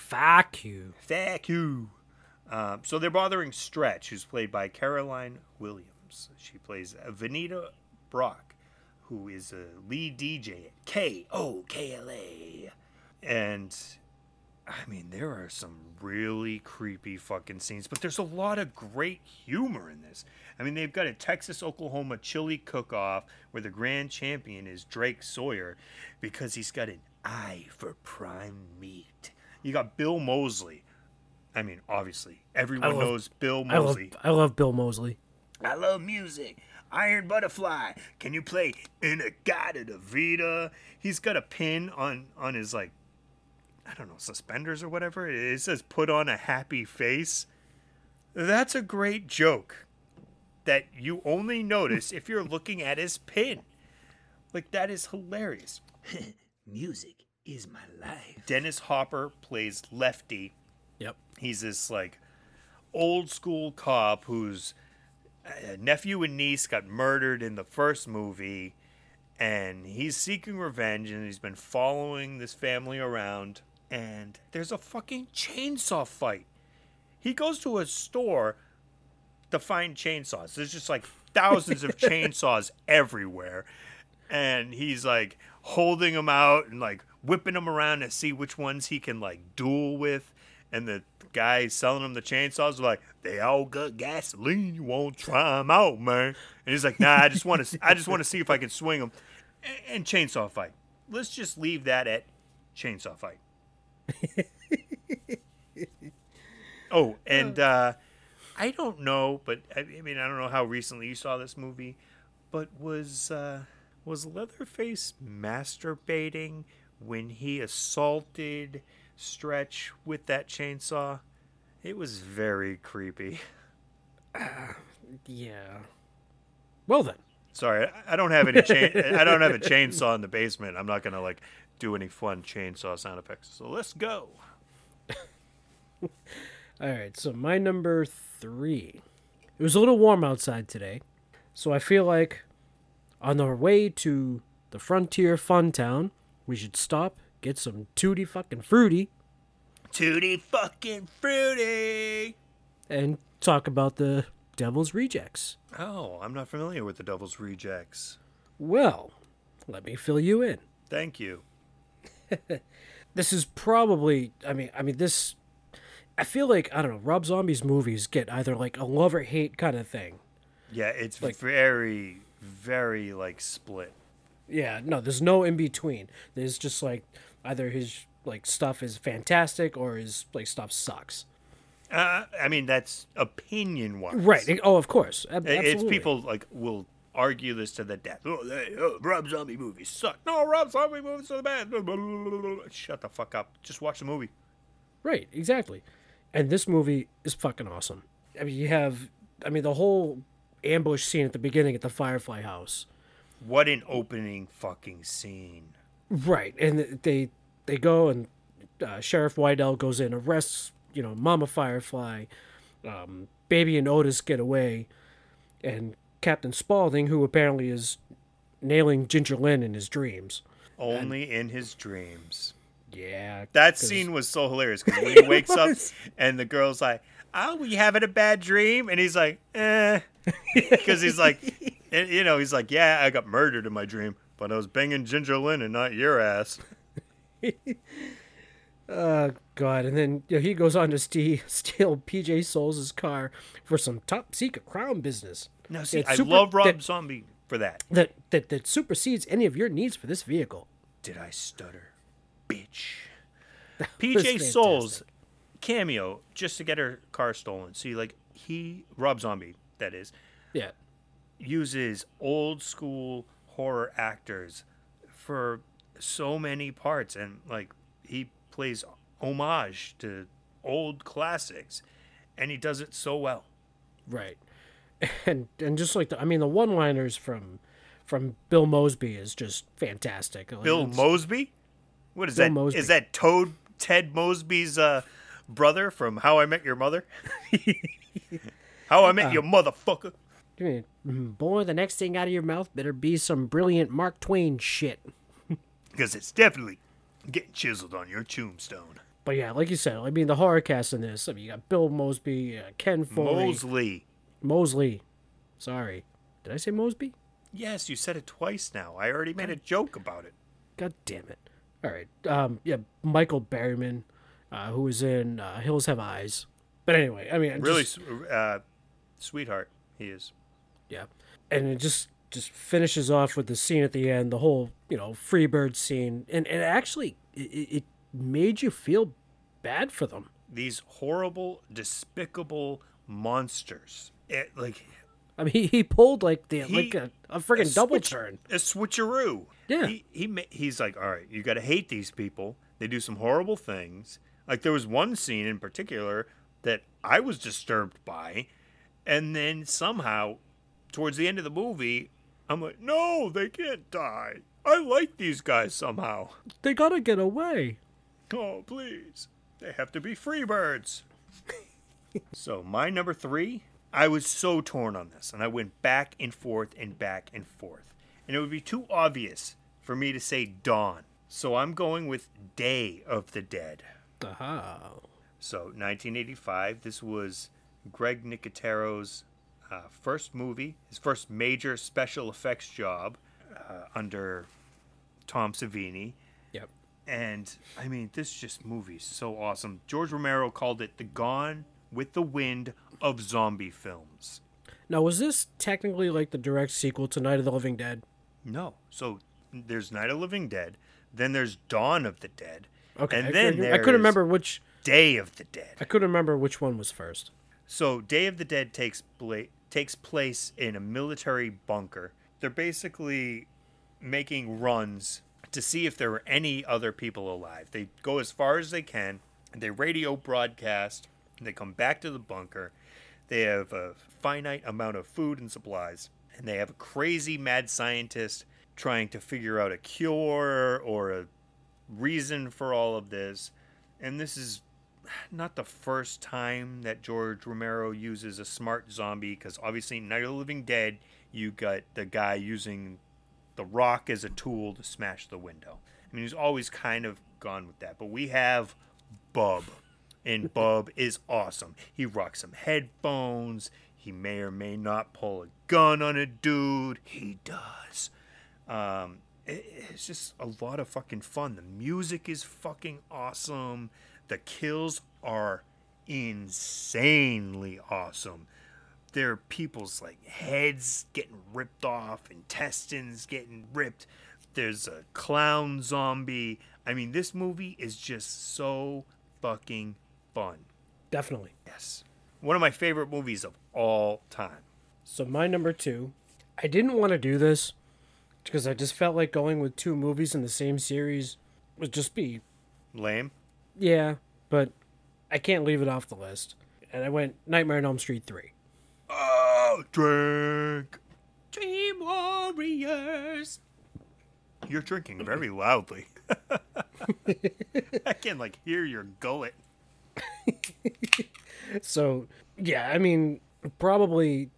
S6: fuck you.
S5: fuck you. Um, so they're bothering Stretch, who's played by Caroline Williams. She plays Vanita Brock, who is a lead DJ at K O K L A, and I mean, there are some really creepy fucking scenes, but there's a lot of great humor in this. I mean, they've got a Texas Oklahoma chili cook off where the grand champion is Drayton Sawyer because he's got an eye for prime meat. You got Bill Moseley. I mean, obviously, everyone
S6: love-
S5: knows Bill
S6: I love
S5: Moseley.
S6: I love Bill Moseley.
S5: I love music. Iron Butterfly. Can you play In a In-A-Gadda-Da-Vida? He's got a pin on on his like I don't know, suspenders or whatever. It says put on a happy face. That's a great joke that you only notice if you're looking at his pin. Like that is hilarious. Music is my life. Dennis Hopper plays Lefty
S6: Yep.
S5: he's this like old school cop whose uh, nephew and niece got murdered in the first movie and he's seeking revenge and he's been following this family around and there's a fucking chainsaw fight he goes to a store to find chainsaws there's just like thousands of chainsaws everywhere and he's like holding them out and like whipping them around to see which ones he can like duel with. And the guy selling him the chainsaws are like, they all got gasoline. You won't try them out, man. And he's like, nah, I just want to, I just want to see if I can swing them. And, and chainsaw fight. Let's just leave that at chainsaw fight. oh, and uh, I don't know, but I, I mean, I don't know how recently you saw this movie, but was uh, was Leatherface masturbating when he assaulted Stretch with that chainsaw? It was very creepy.
S6: Yeah. Well then.
S5: Sorry, I- I don't have any chain. I don't have a chainsaw in the basement. I'm not gonna like do any fun chainsaw sound effects. So let's go.
S6: All right, so my number three. It was a little warm outside today, so I feel like on our way to the Frontier Fun Town, we should stop, get some tutti fucking fruity,
S5: Tutti fucking fruity.
S6: and talk about the Devil's Rejects.
S5: Oh, I'm not familiar with the Devil's Rejects.
S6: Well, let me fill you in.
S5: Thank you.
S6: This is probably, I mean, I mean this. I feel like I don't know. Rob Zombie's movies get either like a love or hate kind of thing.
S5: Yeah, it's
S6: Like-
S5: very, very like split.
S6: Yeah, no, there's no in between. There's just like either his like stuff is fantastic or his like stuff sucks.
S5: Uh, I mean, that's opinion wise.
S6: Right. Oh, of course. Ab-
S5: It's people like will argue this to the death. Oh, they, oh, Rob Zombie movies suck. No, Rob Zombie movies are bad. Shut the fuck up. Just watch the movie.
S6: Right. Exactly. And this movie is fucking awesome. I mean, you have, I mean, the whole ambush scene at the beginning at the Firefly house.
S5: What an opening fucking scene.
S6: Right, and they they go and uh, Sheriff Wydell goes in, arrests you know Mama Firefly, um, Baby and Otis get away, and Captain Spaulding, who apparently is nailing Ginger Lynn in his dreams.
S5: Only in his dreams.
S6: Yeah,
S5: That
S6: 'cause-
S5: scene was so hilarious because when he wakes up and the girl's like, "Oh, you having a bad dream?" and he's like, "Eh," because he's like, and, you know, he's like, "Yeah, I got murdered in my dream, but I was banging Ginger Lynn and not your ass."
S6: Oh God! And then you know, he goes on to steal, steal PJ Soles' car for some top secret crown business.
S5: No, see, I
S6: super-
S5: love Rob
S6: that-
S5: Zombie for that.
S6: that that that supersedes any of your needs for this vehicle.
S5: Did I stutter, bitch? PJ Souls cameo just to get her car stolen. See, like he, Rob Zombie, that is,
S6: Yeah,
S5: uses old school horror actors for so many parts and like he plays homage to old classics and he does it so well
S6: Right. And and just like the I mean the one liners from from Bill Mosby is just fantastic. Like,
S5: bill mosby what is
S6: Bill
S5: that?
S6: Mosby.
S5: Is that toad ted mosby's uh, brother from how i met your mother how i met
S6: Uh.
S5: your motherfucker
S6: boy, the next thing out of your mouth better be some brilliant Mark Twain shit.
S5: because it's definitely getting chiseled on your tombstone
S6: But yeah, like you said, I mean the horror cast in this. I mean, you got Bill Mosby, uh, Ken Foree,
S5: moseley
S6: Moseley. Sorry, did I say Mosby?
S5: yes you said it twice now i already made a joke about it
S6: God damn it! All right, um, yeah, Michael Berryman, uh, who was in uh, Hills Have Eyes. But anyway, I mean,
S5: really
S6: just-
S5: uh, sweetheart he is
S6: Yeah, and it just just finishes off with the scene at the end, the whole you know Freebird scene, and and actually it, it made you feel bad for them.
S5: these horrible, despicable monsters. It, like
S6: I mean, he, he pulled like the
S5: He-
S6: like a, a friggin'
S5: a
S6: double
S5: switch-
S6: turn.
S5: a switcheroo.
S6: Yeah.
S5: he, he he's like, all right, you got to hate these people. They do some horrible things. Like there was one scene in particular that I was disturbed by, and then somehow, towards the end of the movie, I'm like, no, they can't die. I like these guys somehow.
S6: They gotta get away.
S5: Oh, please. They have to be free birds. so, my number three, I was so torn on this, and I went back and forth and back and forth. And it would be too obvious for me to say Dawn. So, I'm going with Day of the Dead.
S6: Aha.
S5: So, 1985, this was Greg Nicotero's uh, first movie, his first major special effects job uh, under Tom Savini.
S6: Yep.
S5: And I mean, this just movie's so awesome. George Romero called it the Gone with the Wind of zombie films.
S6: Now, was this technically like the direct sequel to Night of the Living Dead?
S5: No. So there's Night of the Living Dead, then there's Dawn of the Dead,
S6: Okay,
S5: and
S6: I,
S5: then
S6: couldn't, I couldn't remember which.
S5: Day of the Dead.
S6: I couldn't remember which one was first.
S5: So Day of the Dead takes bla- takes place in a military bunker. They're basically making runs to see if there are any other people alive. They go as far as they can. They radio broadcast. They come back to the bunker. They have a finite amount of food and supplies, and they have a crazy mad scientist trying to figure out a cure or a reason for all of this. And this is not the first time that George Romero uses a smart zombie because obviously Night of the Living Dead, you got the guy using the rock as a tool to smash the window. I mean, he's always kind of gone with that, but we have Bub, and Bub is awesome. He rocks some headphones. He may or may not pull a gun on a dude. He does. Um, it- it's just a lot of fucking fun. The music is fucking awesome. The kills are insanely awesome. There are people's like heads getting ripped off, intestines getting ripped. There's a clown zombie. I mean, this movie is just so fucking fun.
S6: Definitely.
S5: Yes. One of my favorite movies of all time.
S6: So my number two, I didn't want to do this because I just felt like going with two movies in the same series would just be
S5: Lame.
S6: Yeah, but I can't leave it off the list. And I went Nightmare on Elm Street three.
S5: Oh, drink. Dream Warriors. You're drinking very loudly. I can like hear your gullet.
S6: So yeah, I mean probably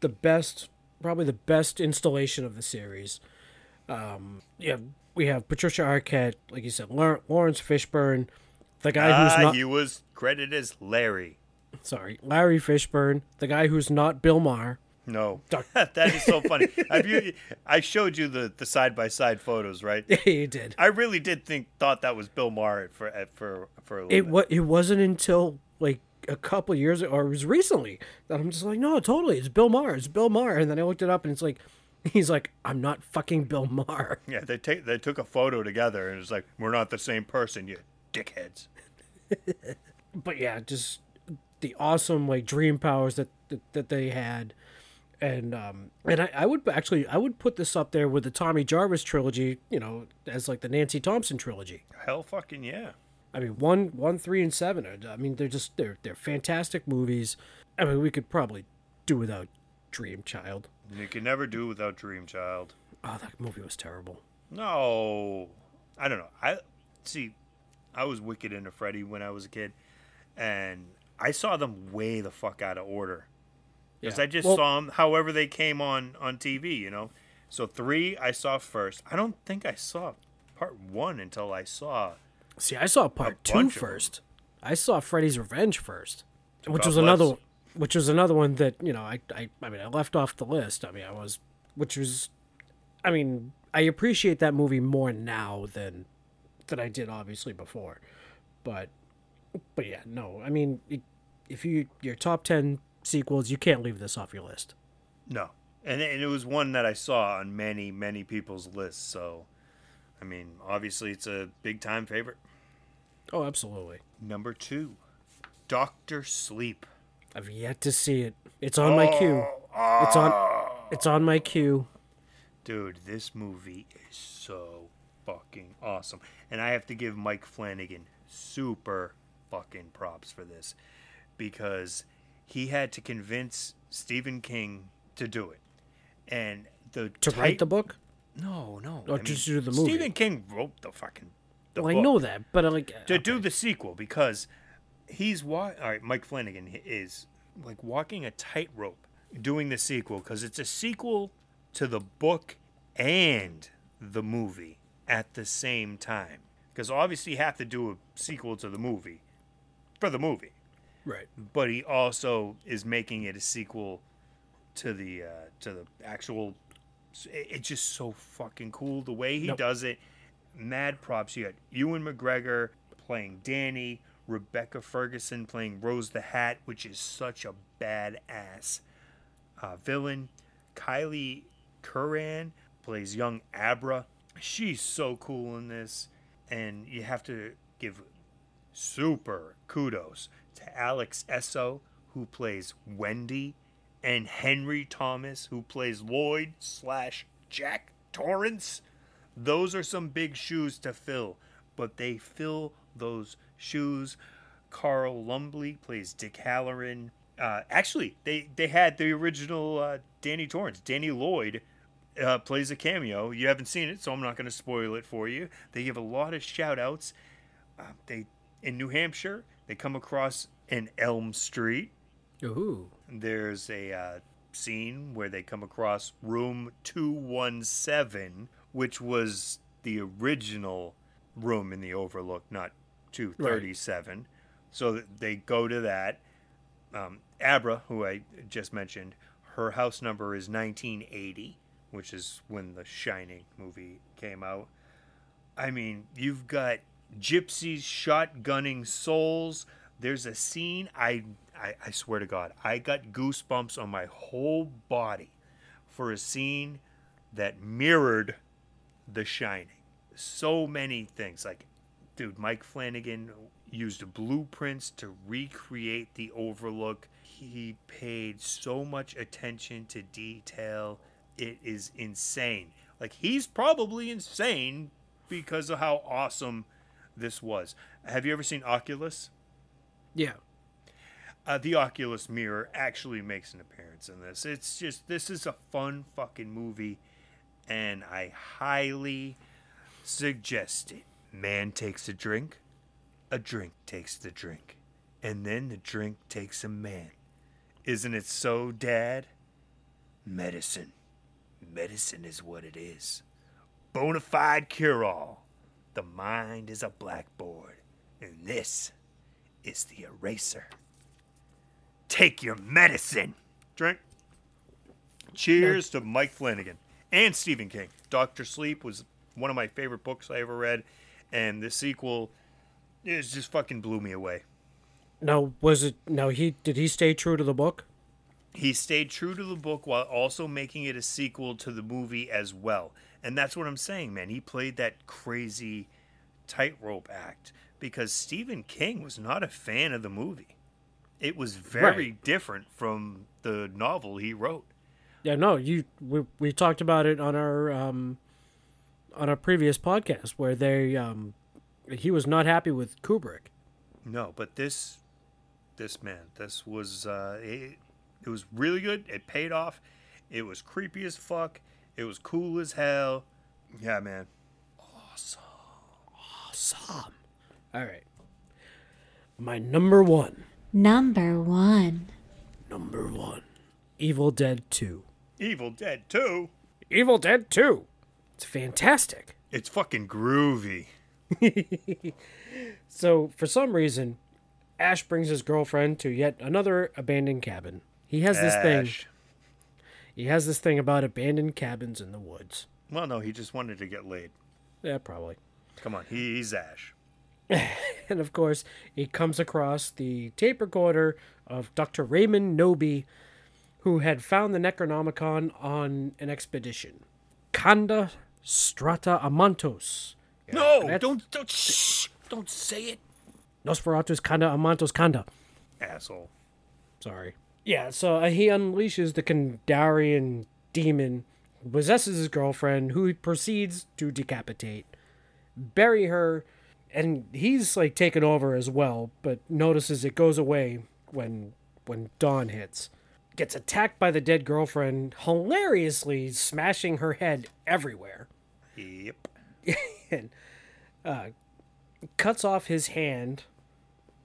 S6: the best, probably the best installation of the series. Um, yeah, we have Patricia Arquette, like you said, Laurence Fishburne, the guy who's
S5: Ah,
S6: not
S5: he was credited as Larry.
S6: sorry, Larry Fishburne, the guy who's not Bill Maher.
S5: No, that is so funny. Have you? I showed you the the side by side photos, right?
S6: Yeah, you did.
S5: I really did think thought that was Bill Maher for for for a little
S6: It
S5: bit.
S6: what it wasn't until like a couple years or it was recently that I'm just like, no, totally, it's Bill Maher, it's Bill Maher, and then I looked it up and it's like, he's like, I'm not fucking Bill Maher.
S5: Yeah, they take they took a photo together and it's like we're not the same person, you dickheads.
S6: But yeah, just the awesome like dream powers that that, that they had. And um and I, I would actually I would put this up there with the Tommy Jarvis trilogy, you know, as like the Nancy Thompson trilogy.
S5: Hell, fucking yeah.
S6: I mean, one, one, three, and seven. Are, I mean, they're just they're they're fantastic movies. I mean, we could probably do without Dream Child.
S5: You can never do without Dream Child.
S6: Oh, that movie was terrible.
S5: No, I don't know. I see. I was wicked into Freddy when I was a kid, and I saw them way the fuck out of order. Because
S6: Yeah.
S5: I just
S6: Well-
S5: saw them however they came on on TV, you know. So three I saw first. I don't think I saw part one until I saw.
S6: See, I saw part two
S5: bunch.
S6: I saw Freddy's Revenge first, which
S5: God
S6: was another,
S5: bless.
S6: which was another one that you know I, I I mean I left off the list. I mean I was, which was, I mean I appreciate that movie more now than than I did obviously before, but but yeah no I mean it, if you your top ten sequels you can't leave this off your list.
S5: No, and and it was one that I saw on many many people's lists. So, I mean, obviously it's a big time favorite.
S6: Oh absolutely.
S5: Number two, Doctor Sleep.
S6: I've yet to see it. It's on my queue. It's on. Oh. It's on my queue.
S5: Dude, this movie is so fucking awesome. And I have to give Mike Flanagan super fucking props for this because he had to convince Stephen King to do it. And the
S6: To write the book?
S5: No, no.
S6: Or just do the movie?
S5: Stephen King wrote the fucking the
S6: Well, I know that, but uh, like
S5: to do the sequel because he's wa- all right. Mike Flanagan is like walking a tightrope doing the sequel because it's a sequel to the book and the movie at the same time. Because obviously you have to do a sequel to the movie for the movie,
S6: right.
S5: but he also is making it a sequel to the uh, to the actual. It's just so fucking cool the way he
S6: Nope.
S5: does it. Mad props. You got Ewan McGregor playing Danny, Rebecca Ferguson playing Rose the Hat, which is such a badass uh, villain. Kyliegh Curran plays young Abra. She's so cool in this, and you have to give super kudos to Alex Esso, who plays Wendy, and Henry Thomas, who plays Lloyd slash Jack Torrance. Those are some big shoes to fill, but they fill those shoes. Carl Lumbly plays Dick Hallorann. Uh, actually, they, they had the original uh, Danny Torrance. Danny Lloyd uh, plays a cameo. You haven't seen it, so I'm not going to spoil it for you. They give a lot of shout outs. Uh, they in New Hampshire, They come across an Elm Street.
S6: Ooh.
S5: There's a uh, scene where they come across room 217, which was the original room in the Overlook, not 237. So they go to that. Um, Abra, who I just mentioned, her house number is 1980, which is when the Shining movie came out. I mean, you've got gypsies shotgunning souls. There's a scene I, I I swear to God, I got goosebumps on my whole body for a scene that mirrored The Shining. So many things like dude, Mike Flanagan used blueprints to recreate the Overlook. He paid so much attention to detail. It is insane. Like he's probably insane because of how awesome this was. Have you ever seen Oculus?
S6: Yeah.
S5: Uh, the Oculus mirror actually makes an appearance in this. It's just this is a fun fucking movie, and I highly suggest it. Man takes a drink, a drink takes the drink, and then the drink takes a man. Isn't it so, Dad? Medicine. Medicine is what it is. Bona fide cure all. The mind is a blackboard, and this is the eraser. Take your medicine. Drink. Cheers to Mike Flanagan and Stephen King. Doctor Sleep was one of my favorite books I ever read, and the sequel is just fucking blew me away.
S6: Now, was it? Now he did he stay true to the book?
S5: He stayed true to the book while also making it a sequel to the movie as well. And that's what I'm saying, man. He played that crazy tightrope act because Stephen King was not a fan of the movie. It was very
S6: Right.
S5: different from the novel he wrote.
S6: Yeah, no, you we, we talked about it on our um on our previous podcast where they um he was not happy with Kubrick.
S5: No, but this this man, this was uh it, it was really good. It paid off. It was creepy as fuck. It was cool as hell. Yeah, man.
S6: Awesome. Awesome. All right. My number 1.
S7: Number one.
S6: Number 1. Evil Dead 2.
S5: Evil Dead 2.
S6: Evil Dead 2. It's fantastic.
S5: It's fucking groovy.
S6: So, for some reason, Ash brings his girlfriend to yet another abandoned cabin. He has this thing. He has this thing about abandoned cabins in the woods.
S5: Well, no, he just wanted to get laid.
S6: Yeah, probably.
S5: Come on, he's Ash.
S6: And of course, he comes across the tape recorder of Dr. Raymond Knowby, who had found the Necronomicon on an expedition. Kanda Strata Amantos.
S5: No,
S6: that's-
S5: don't don't shh, don't say it,
S6: Nosferatus Kanda Amantos Kanda.
S5: asshole.
S6: Sorry. Yeah, so uh, he unleashes the Kandarian demon, possesses his girlfriend, who he proceeds to decapitate, bury her, and he's like taken over as well, but notices it goes away when when dawn hits. Gets attacked by the dead girlfriend, hilariously smashing her head everywhere.
S5: Yep.
S6: and uh, cuts off his hand,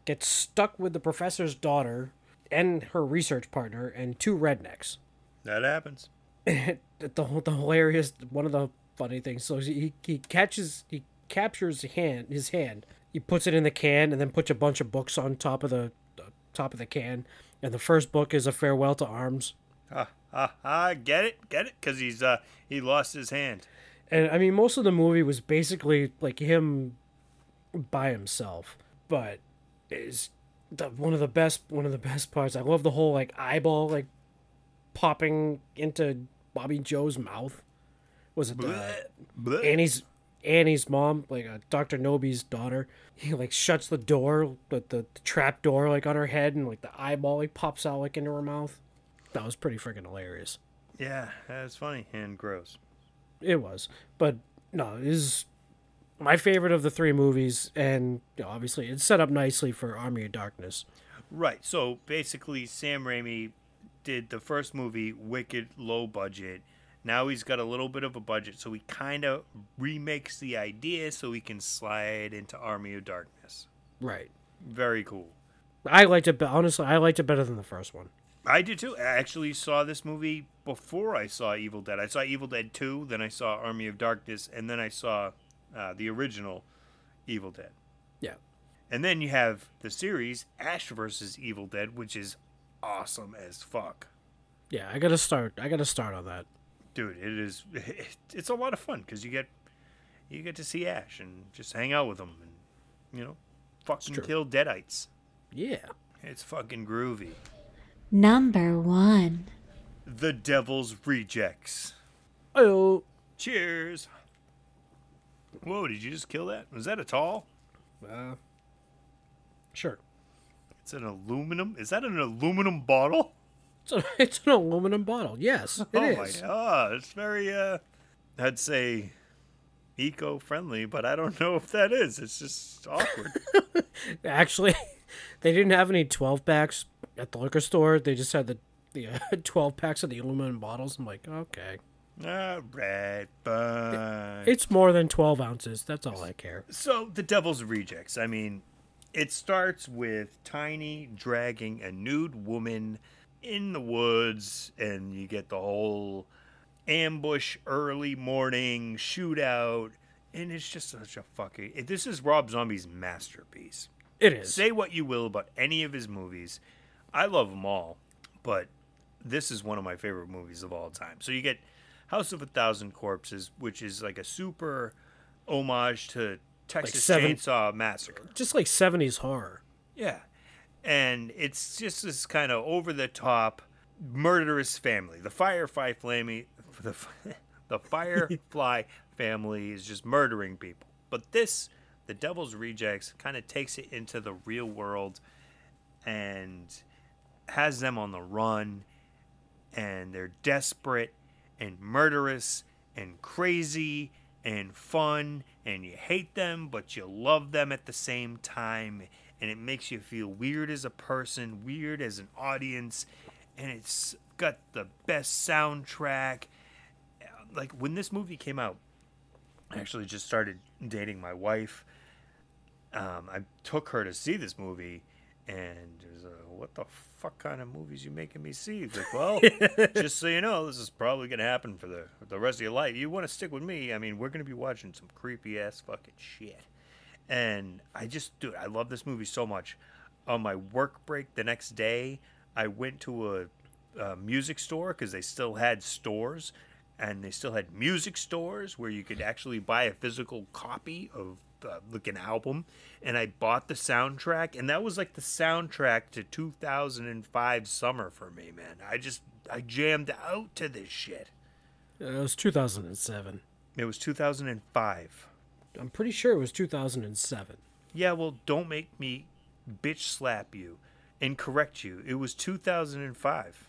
S6: gets stuck with the professor's daughter and her research partner and two rednecks.
S5: That happens.
S6: the, the, hilarious one of the funny things. So he he catches he captures his hand his hand. He puts it in the can and then puts a bunch of books on top of the, the top of the can. And the first book is a farewell to arms.
S5: Ha ha ha! Get it, get it, because he's uh he lost his hand.
S6: And I mean, most of the movie was basically like him by himself, but is the, one of the best one of the best parts. I love the whole like eyeball like popping into Bobby Joe's mouth. Was it
S5: Bleh.
S6: Annie's Annie's mom, like uh, Doctor Knowby's daughter? He like shuts the door, but the, the trap door like on her head, and like the eyeball like pops out like into her mouth. That was pretty freaking hilarious.
S5: Yeah, that's funny and gross.
S6: It was, but no, it is my favorite of the three movies, and you know, obviously it's set up nicely for Army of Darkness.
S5: Right. So basically, Sam Raimi did the first movie, wicked low budget. Now he's got a little bit of a budget, so he kind of remakes the idea so he can slide into Army of Darkness.
S6: Right.
S5: Very cool.
S6: I liked it. Honestly, I liked it better than the first one.
S5: I did too. I actually saw this movie before I saw Evil Dead. I saw Evil Dead 2, then I saw Army of Darkness, and then I saw uh, the original Evil Dead.
S6: Yeah.
S5: And then you have the series Ash versus Evil Dead, which is awesome as fuck.
S6: Yeah, I gotta start. I gotta start on that.
S5: Dude, it is it's a lot of fun cuz you get you get to see Ash and just hang out with him and you know, fucking kill deadites.
S6: Yeah.
S5: It's fucking groovy.
S7: Number one.
S5: The Devil's Rejects.
S6: Oh,
S5: Cheers. Whoa, did you just kill that? Was that a tall?
S6: uh, sure.
S5: It's an aluminum. Is that an aluminum bottle?
S6: It's, a, it's an aluminum bottle. Yes, it
S5: oh
S6: is.
S5: my god, it's very uh I'd say eco-friendly, but I don't know if that is. It's just awkward.
S6: Actually, they didn't have any 12 packs at the liquor store. They just had the the uh, 12 packs of the aluminum bottles. I'm like, okay.
S5: All right.
S6: It's more than 12 ounces. That's all I care.
S5: So the Devil's Rejects. I mean, it starts with Tiny dragging a nude woman in the woods, and you get the whole ambush, early morning shootout, and it's just such a fucking. This is Rob Zombie's masterpiece.
S6: It is.
S5: Say what you will about any of his movies, I love them all, but this is one of my favorite movies of all time. So you get House of a Thousand Corpses, which is like a super homage to Texas
S6: seven-
S5: Chainsaw Massacre.
S6: Just like 70s horror.
S5: Yeah. And it's just this kind of over the top murderous family. The Firefly family the, the Firefly family is just murdering people. But this, the Devil's Rejects, kind of takes it into the real world and has them on the run and they're desperate and murderous and crazy and fun and you hate them but you love them at the same time and it makes you feel weird as a person weird as an audience and it's got the best soundtrack. Like when this movie came out i actually just started dating my wife. Um, I took her to see this movie, and was, uh, what the fuck kind of movies you making me see? It's like, well, just so you know, this is probably gonna happen for the the rest of your life. You want to stick with me? I mean, we're gonna be watching some creepy ass fucking shit. And I just, dude, I love this movie so much. On my work break the next day, I went to a, a music store because they still had stores, and they still had music stores where you could actually buy a physical copy of uh, like an album. And I bought the soundtrack, and that was like the soundtrack to 2005 summer for me, man. I just I jammed out to this shit.
S6: Uh, It was 2007.
S5: It was 2005.
S6: I'm pretty sure it was 2007.
S5: Yeah, well, don't make me bitch slap you and correct you. It was 2005.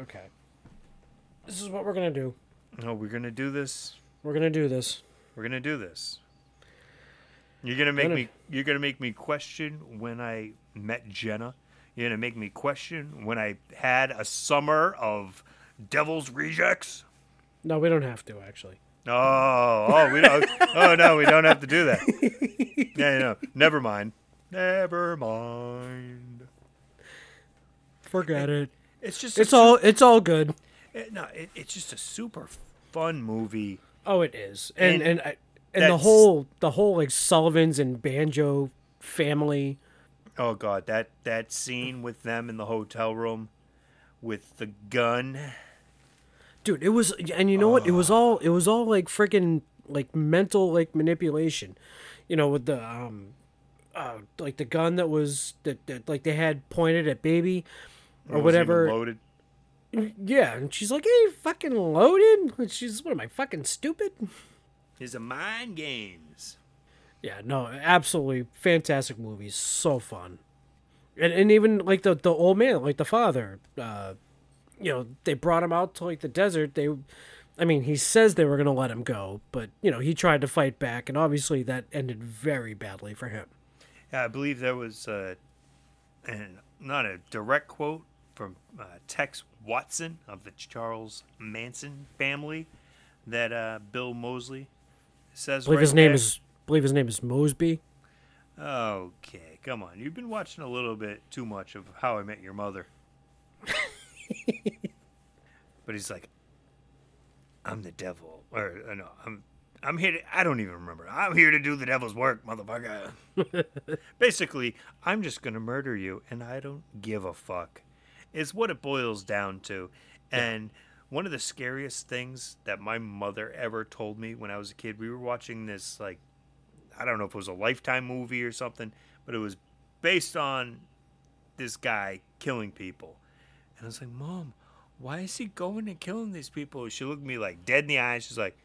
S6: Okay. This is what we're going to do.
S5: No, we're gonna do this.
S6: We're going to do this.
S5: We're gonna do this. You're gonna make
S6: Gonna-
S5: me. You're gonna make me question when I met Jenna. You're gonna make me question when I had a summer of Devil's Rejects.
S6: No, we don't have to, actually.
S5: Oh, oh, we don't. oh no, we don't have to do that. Yeah, no, never mind. Never mind.
S6: Forget it.
S5: It's just.
S6: It's all it's all good.
S5: su- no, it, it's just a super fun movie.
S6: Oh, it is. And
S5: And
S6: and I- and the whole the whole like Sullivans and Banjo family.
S5: Oh god, that that scene with them in the hotel room with the gun.
S6: Dude, it was and you know what? It was all it was all like freaking like mental like manipulation. You know, with the um uh like the gun that was that, that like they had pointed at baby or
S5: It wasn't even
S6: whatever.
S5: Loaded.
S6: Yeah, and she's like, "Hey, fucking loaded." And she's, "What am I fucking stupid?"
S5: Is a mind games.
S6: Yeah, no, absolutely fantastic movies, so fun, and and even like the the old man, like the father, uh, you know, they brought him out to like the desert. They, I mean, he says they were gonna let him go, but you know, he tried to fight back, and obviously that ended very badly for him.
S5: Yeah, I believe there was uh, and not a direct quote from uh, Tex Watson of the Charles Manson family that uh, Bill Moseley says.
S6: I believe
S5: right
S6: his name
S5: there.
S6: is, believe his name is Mosby.
S5: Okay, come on. You've been watching a little bit too much of How I Met Your Mother. but he's like, I'm the devil. Or, uh, no, I'm. I'm here to, I don't even remember. I'm here to do the devil's work, motherfucker. Basically, I'm just going to murder you and I don't give a fuck. Is what it boils down to. And one of the scariest things that my mother ever told me when I was a kid, we were watching this like I don't know if it was a lifetime movie or something, but it was based on this guy killing people. And I was like, "Mom, why is he going and killing these people?" She looked at me like dead in the eyes. She's like,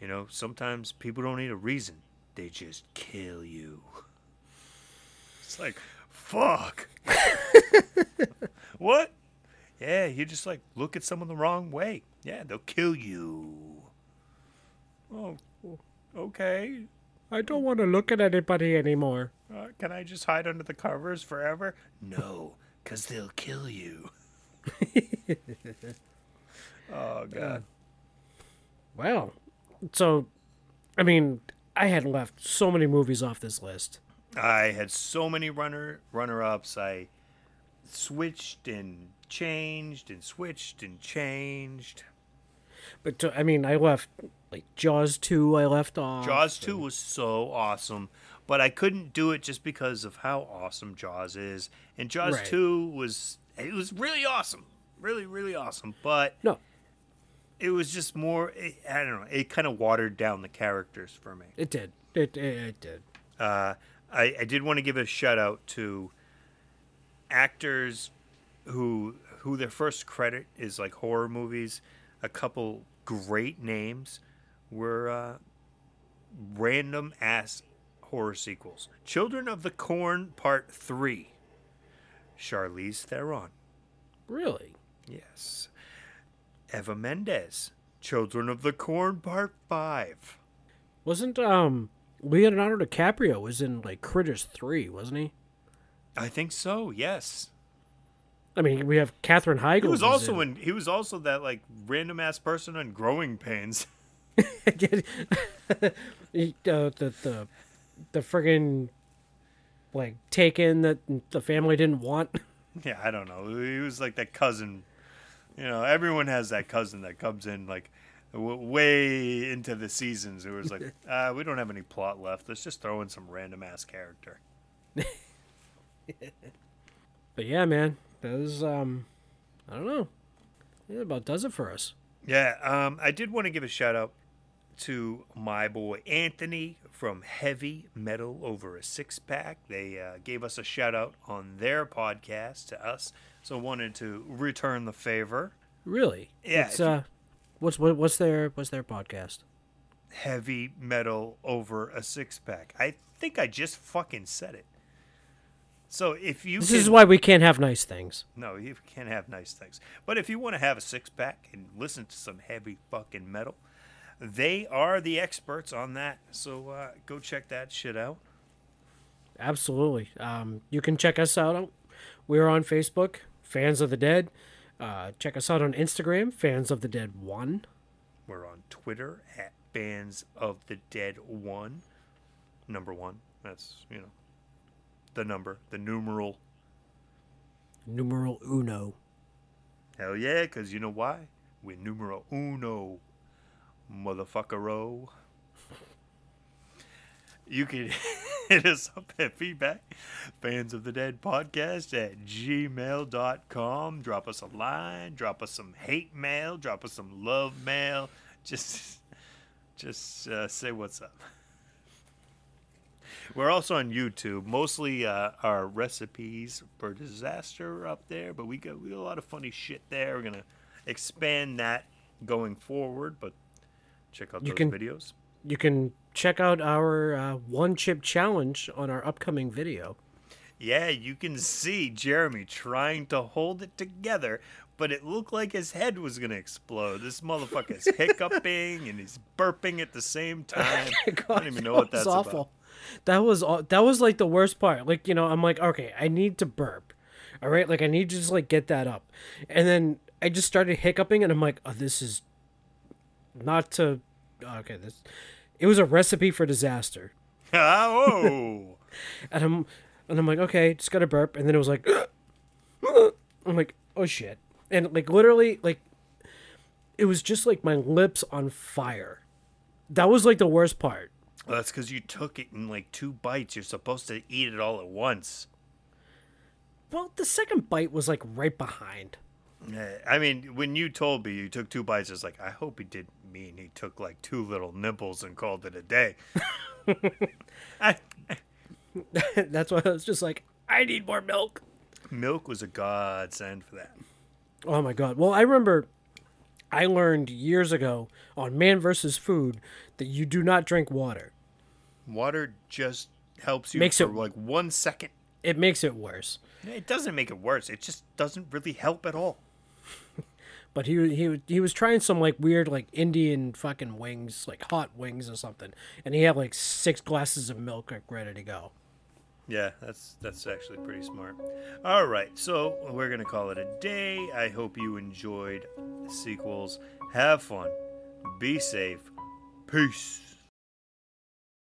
S5: "You know, sometimes people don't need a reason. They just kill you." It's like, "Fuck." what? Yeah, you just like look at someone the wrong way. Yeah, they'll kill you. Oh, okay.
S6: I don't want to look at anybody anymore.
S5: Uh, can I just hide under the covers forever? No, because they'll kill you. oh, God.
S6: Well, so, I mean, I had left so many movies off this list.
S5: I had so many runner runner ups. I switched and changed and switched and changed.
S6: But to, I mean, I left like Jaws two. I left off.
S5: Jaws 2 was so awesome, but I couldn't do it just because of how awesome Jaws is. And Jaws
S6: Right.
S5: 2 was it was really awesome. Really really awesome, but
S6: No,
S5: it was just more it, I don't know, it kind of watered down the characters for me.
S6: it did. It it, it did.
S5: Uh, I, I did want to give a shout out to actors who who their first credit is like horror movies. A couple great names were uh, random ass horror sequels. Children of the Corn Part Three. Charlize Theron.
S6: Really.
S5: Yes. Eva Mendes. Children of the Corn Part Five.
S6: Wasn't um Leonardo DiCaprio was in like Critters three, wasn't he?
S5: I think so. Yes.
S6: I mean, we have Katherine Heigl.
S5: He was also in. He was also that like random ass person on Growing Pains.
S6: He, uh, the the the friggin' like taken that the family didn't want.
S5: yeah, I don't know. He was like that cousin. You know, everyone has that cousin that comes in like w- way into the seasons. It was like, uh, we don't have any plot left. Let's just throw in some random ass character.
S6: But yeah, man, that was um, I don't know. That about does it for us.
S5: Yeah, um, I did want to give a shout out to my boy Anthony from Heavy Metal Over a Six Pack. They uh, gave us a shout out on their podcast to us, so wanted to return the favor.
S6: Really?
S5: Yeah,
S6: It's, uh, what's what, what's their what's their podcast?
S5: Heavy Metal Over a Six Pack. I think I just fucking said it. So if you
S6: This
S5: can,
S6: is why we can't have nice things.
S5: no, you can't have nice things. But if you want to have a six pack and listen to some heavy fucking metal, they are the experts on that. So uh, go check that shit out.
S6: Absolutely. Um, you can check us out. We're on Facebook, Fans of the Dead. Uh, check us out on Instagram, Fans of the Dead One.
S5: We're on Twitter at Fans of the Dead One, number one. That's you know the number, the numeral.
S6: Numeral uno.
S5: Hell yeah, because you know why? We're numero uno, motherfuckero. You can hit us up at feedback, fans of the dead podcast at gmail.com. Drop us a line, drop us some hate mail, drop us some love mail. Just, just uh, say what's up. We're also on YouTube. Mostly uh, our recipes for disaster are up there, but we got we got a lot of funny shit there. We're gonna expand that going forward, but check out
S6: You
S5: those
S6: can-
S5: videos.
S6: You can check out our uh, one chip challenge on our upcoming video.
S5: Yeah, you can see Jeremy trying to hold it together, but it looked like his head was gonna explode. This motherfucker's hiccuping and he's burping at the same time. I don't even know what that's about.
S6: That was all. that was like the worst part. Like you know, I'm like, okay, I need to burp. All right, like I need to just like get that up, and then I just started hiccuping, and I'm like, oh, this is not to. Okay, this. It was a recipe for disaster,
S5: whoa!
S6: and I'm And I'm like, okay, just got to burp. And then it was like, I'm like, oh shit. And like literally, like, it was just like my lips on fire. That was like the worst part.
S5: Well, that's because you took it in like two bites. You're supposed to eat it all at once.
S6: Well, the second bite was like right behind.
S5: Eh, I mean, when you told me you took two bites, it's like I hope he didn't mean he took like two little nipples and called it a day. I,
S6: That's why I was just like, I need more milk.
S5: milk was a godsend for that.
S6: Oh my god. Well, I remember I learned years ago on Man versus Food that you do not drink water.
S5: Water just helps you
S6: Makes
S5: for
S6: it-
S5: like one second.
S6: It makes it worse.
S5: It doesn't make it worse. It just doesn't really help at all.
S6: But he he he was trying some like weird like Indian fucking wings, like hot wings or something, and he had like six glasses of milk like ready to go.
S5: Yeah, that's that's actually pretty smart. All right, so we're gonna call it a day. I hope you enjoyed sequels. Have fun. Be safe. Peace.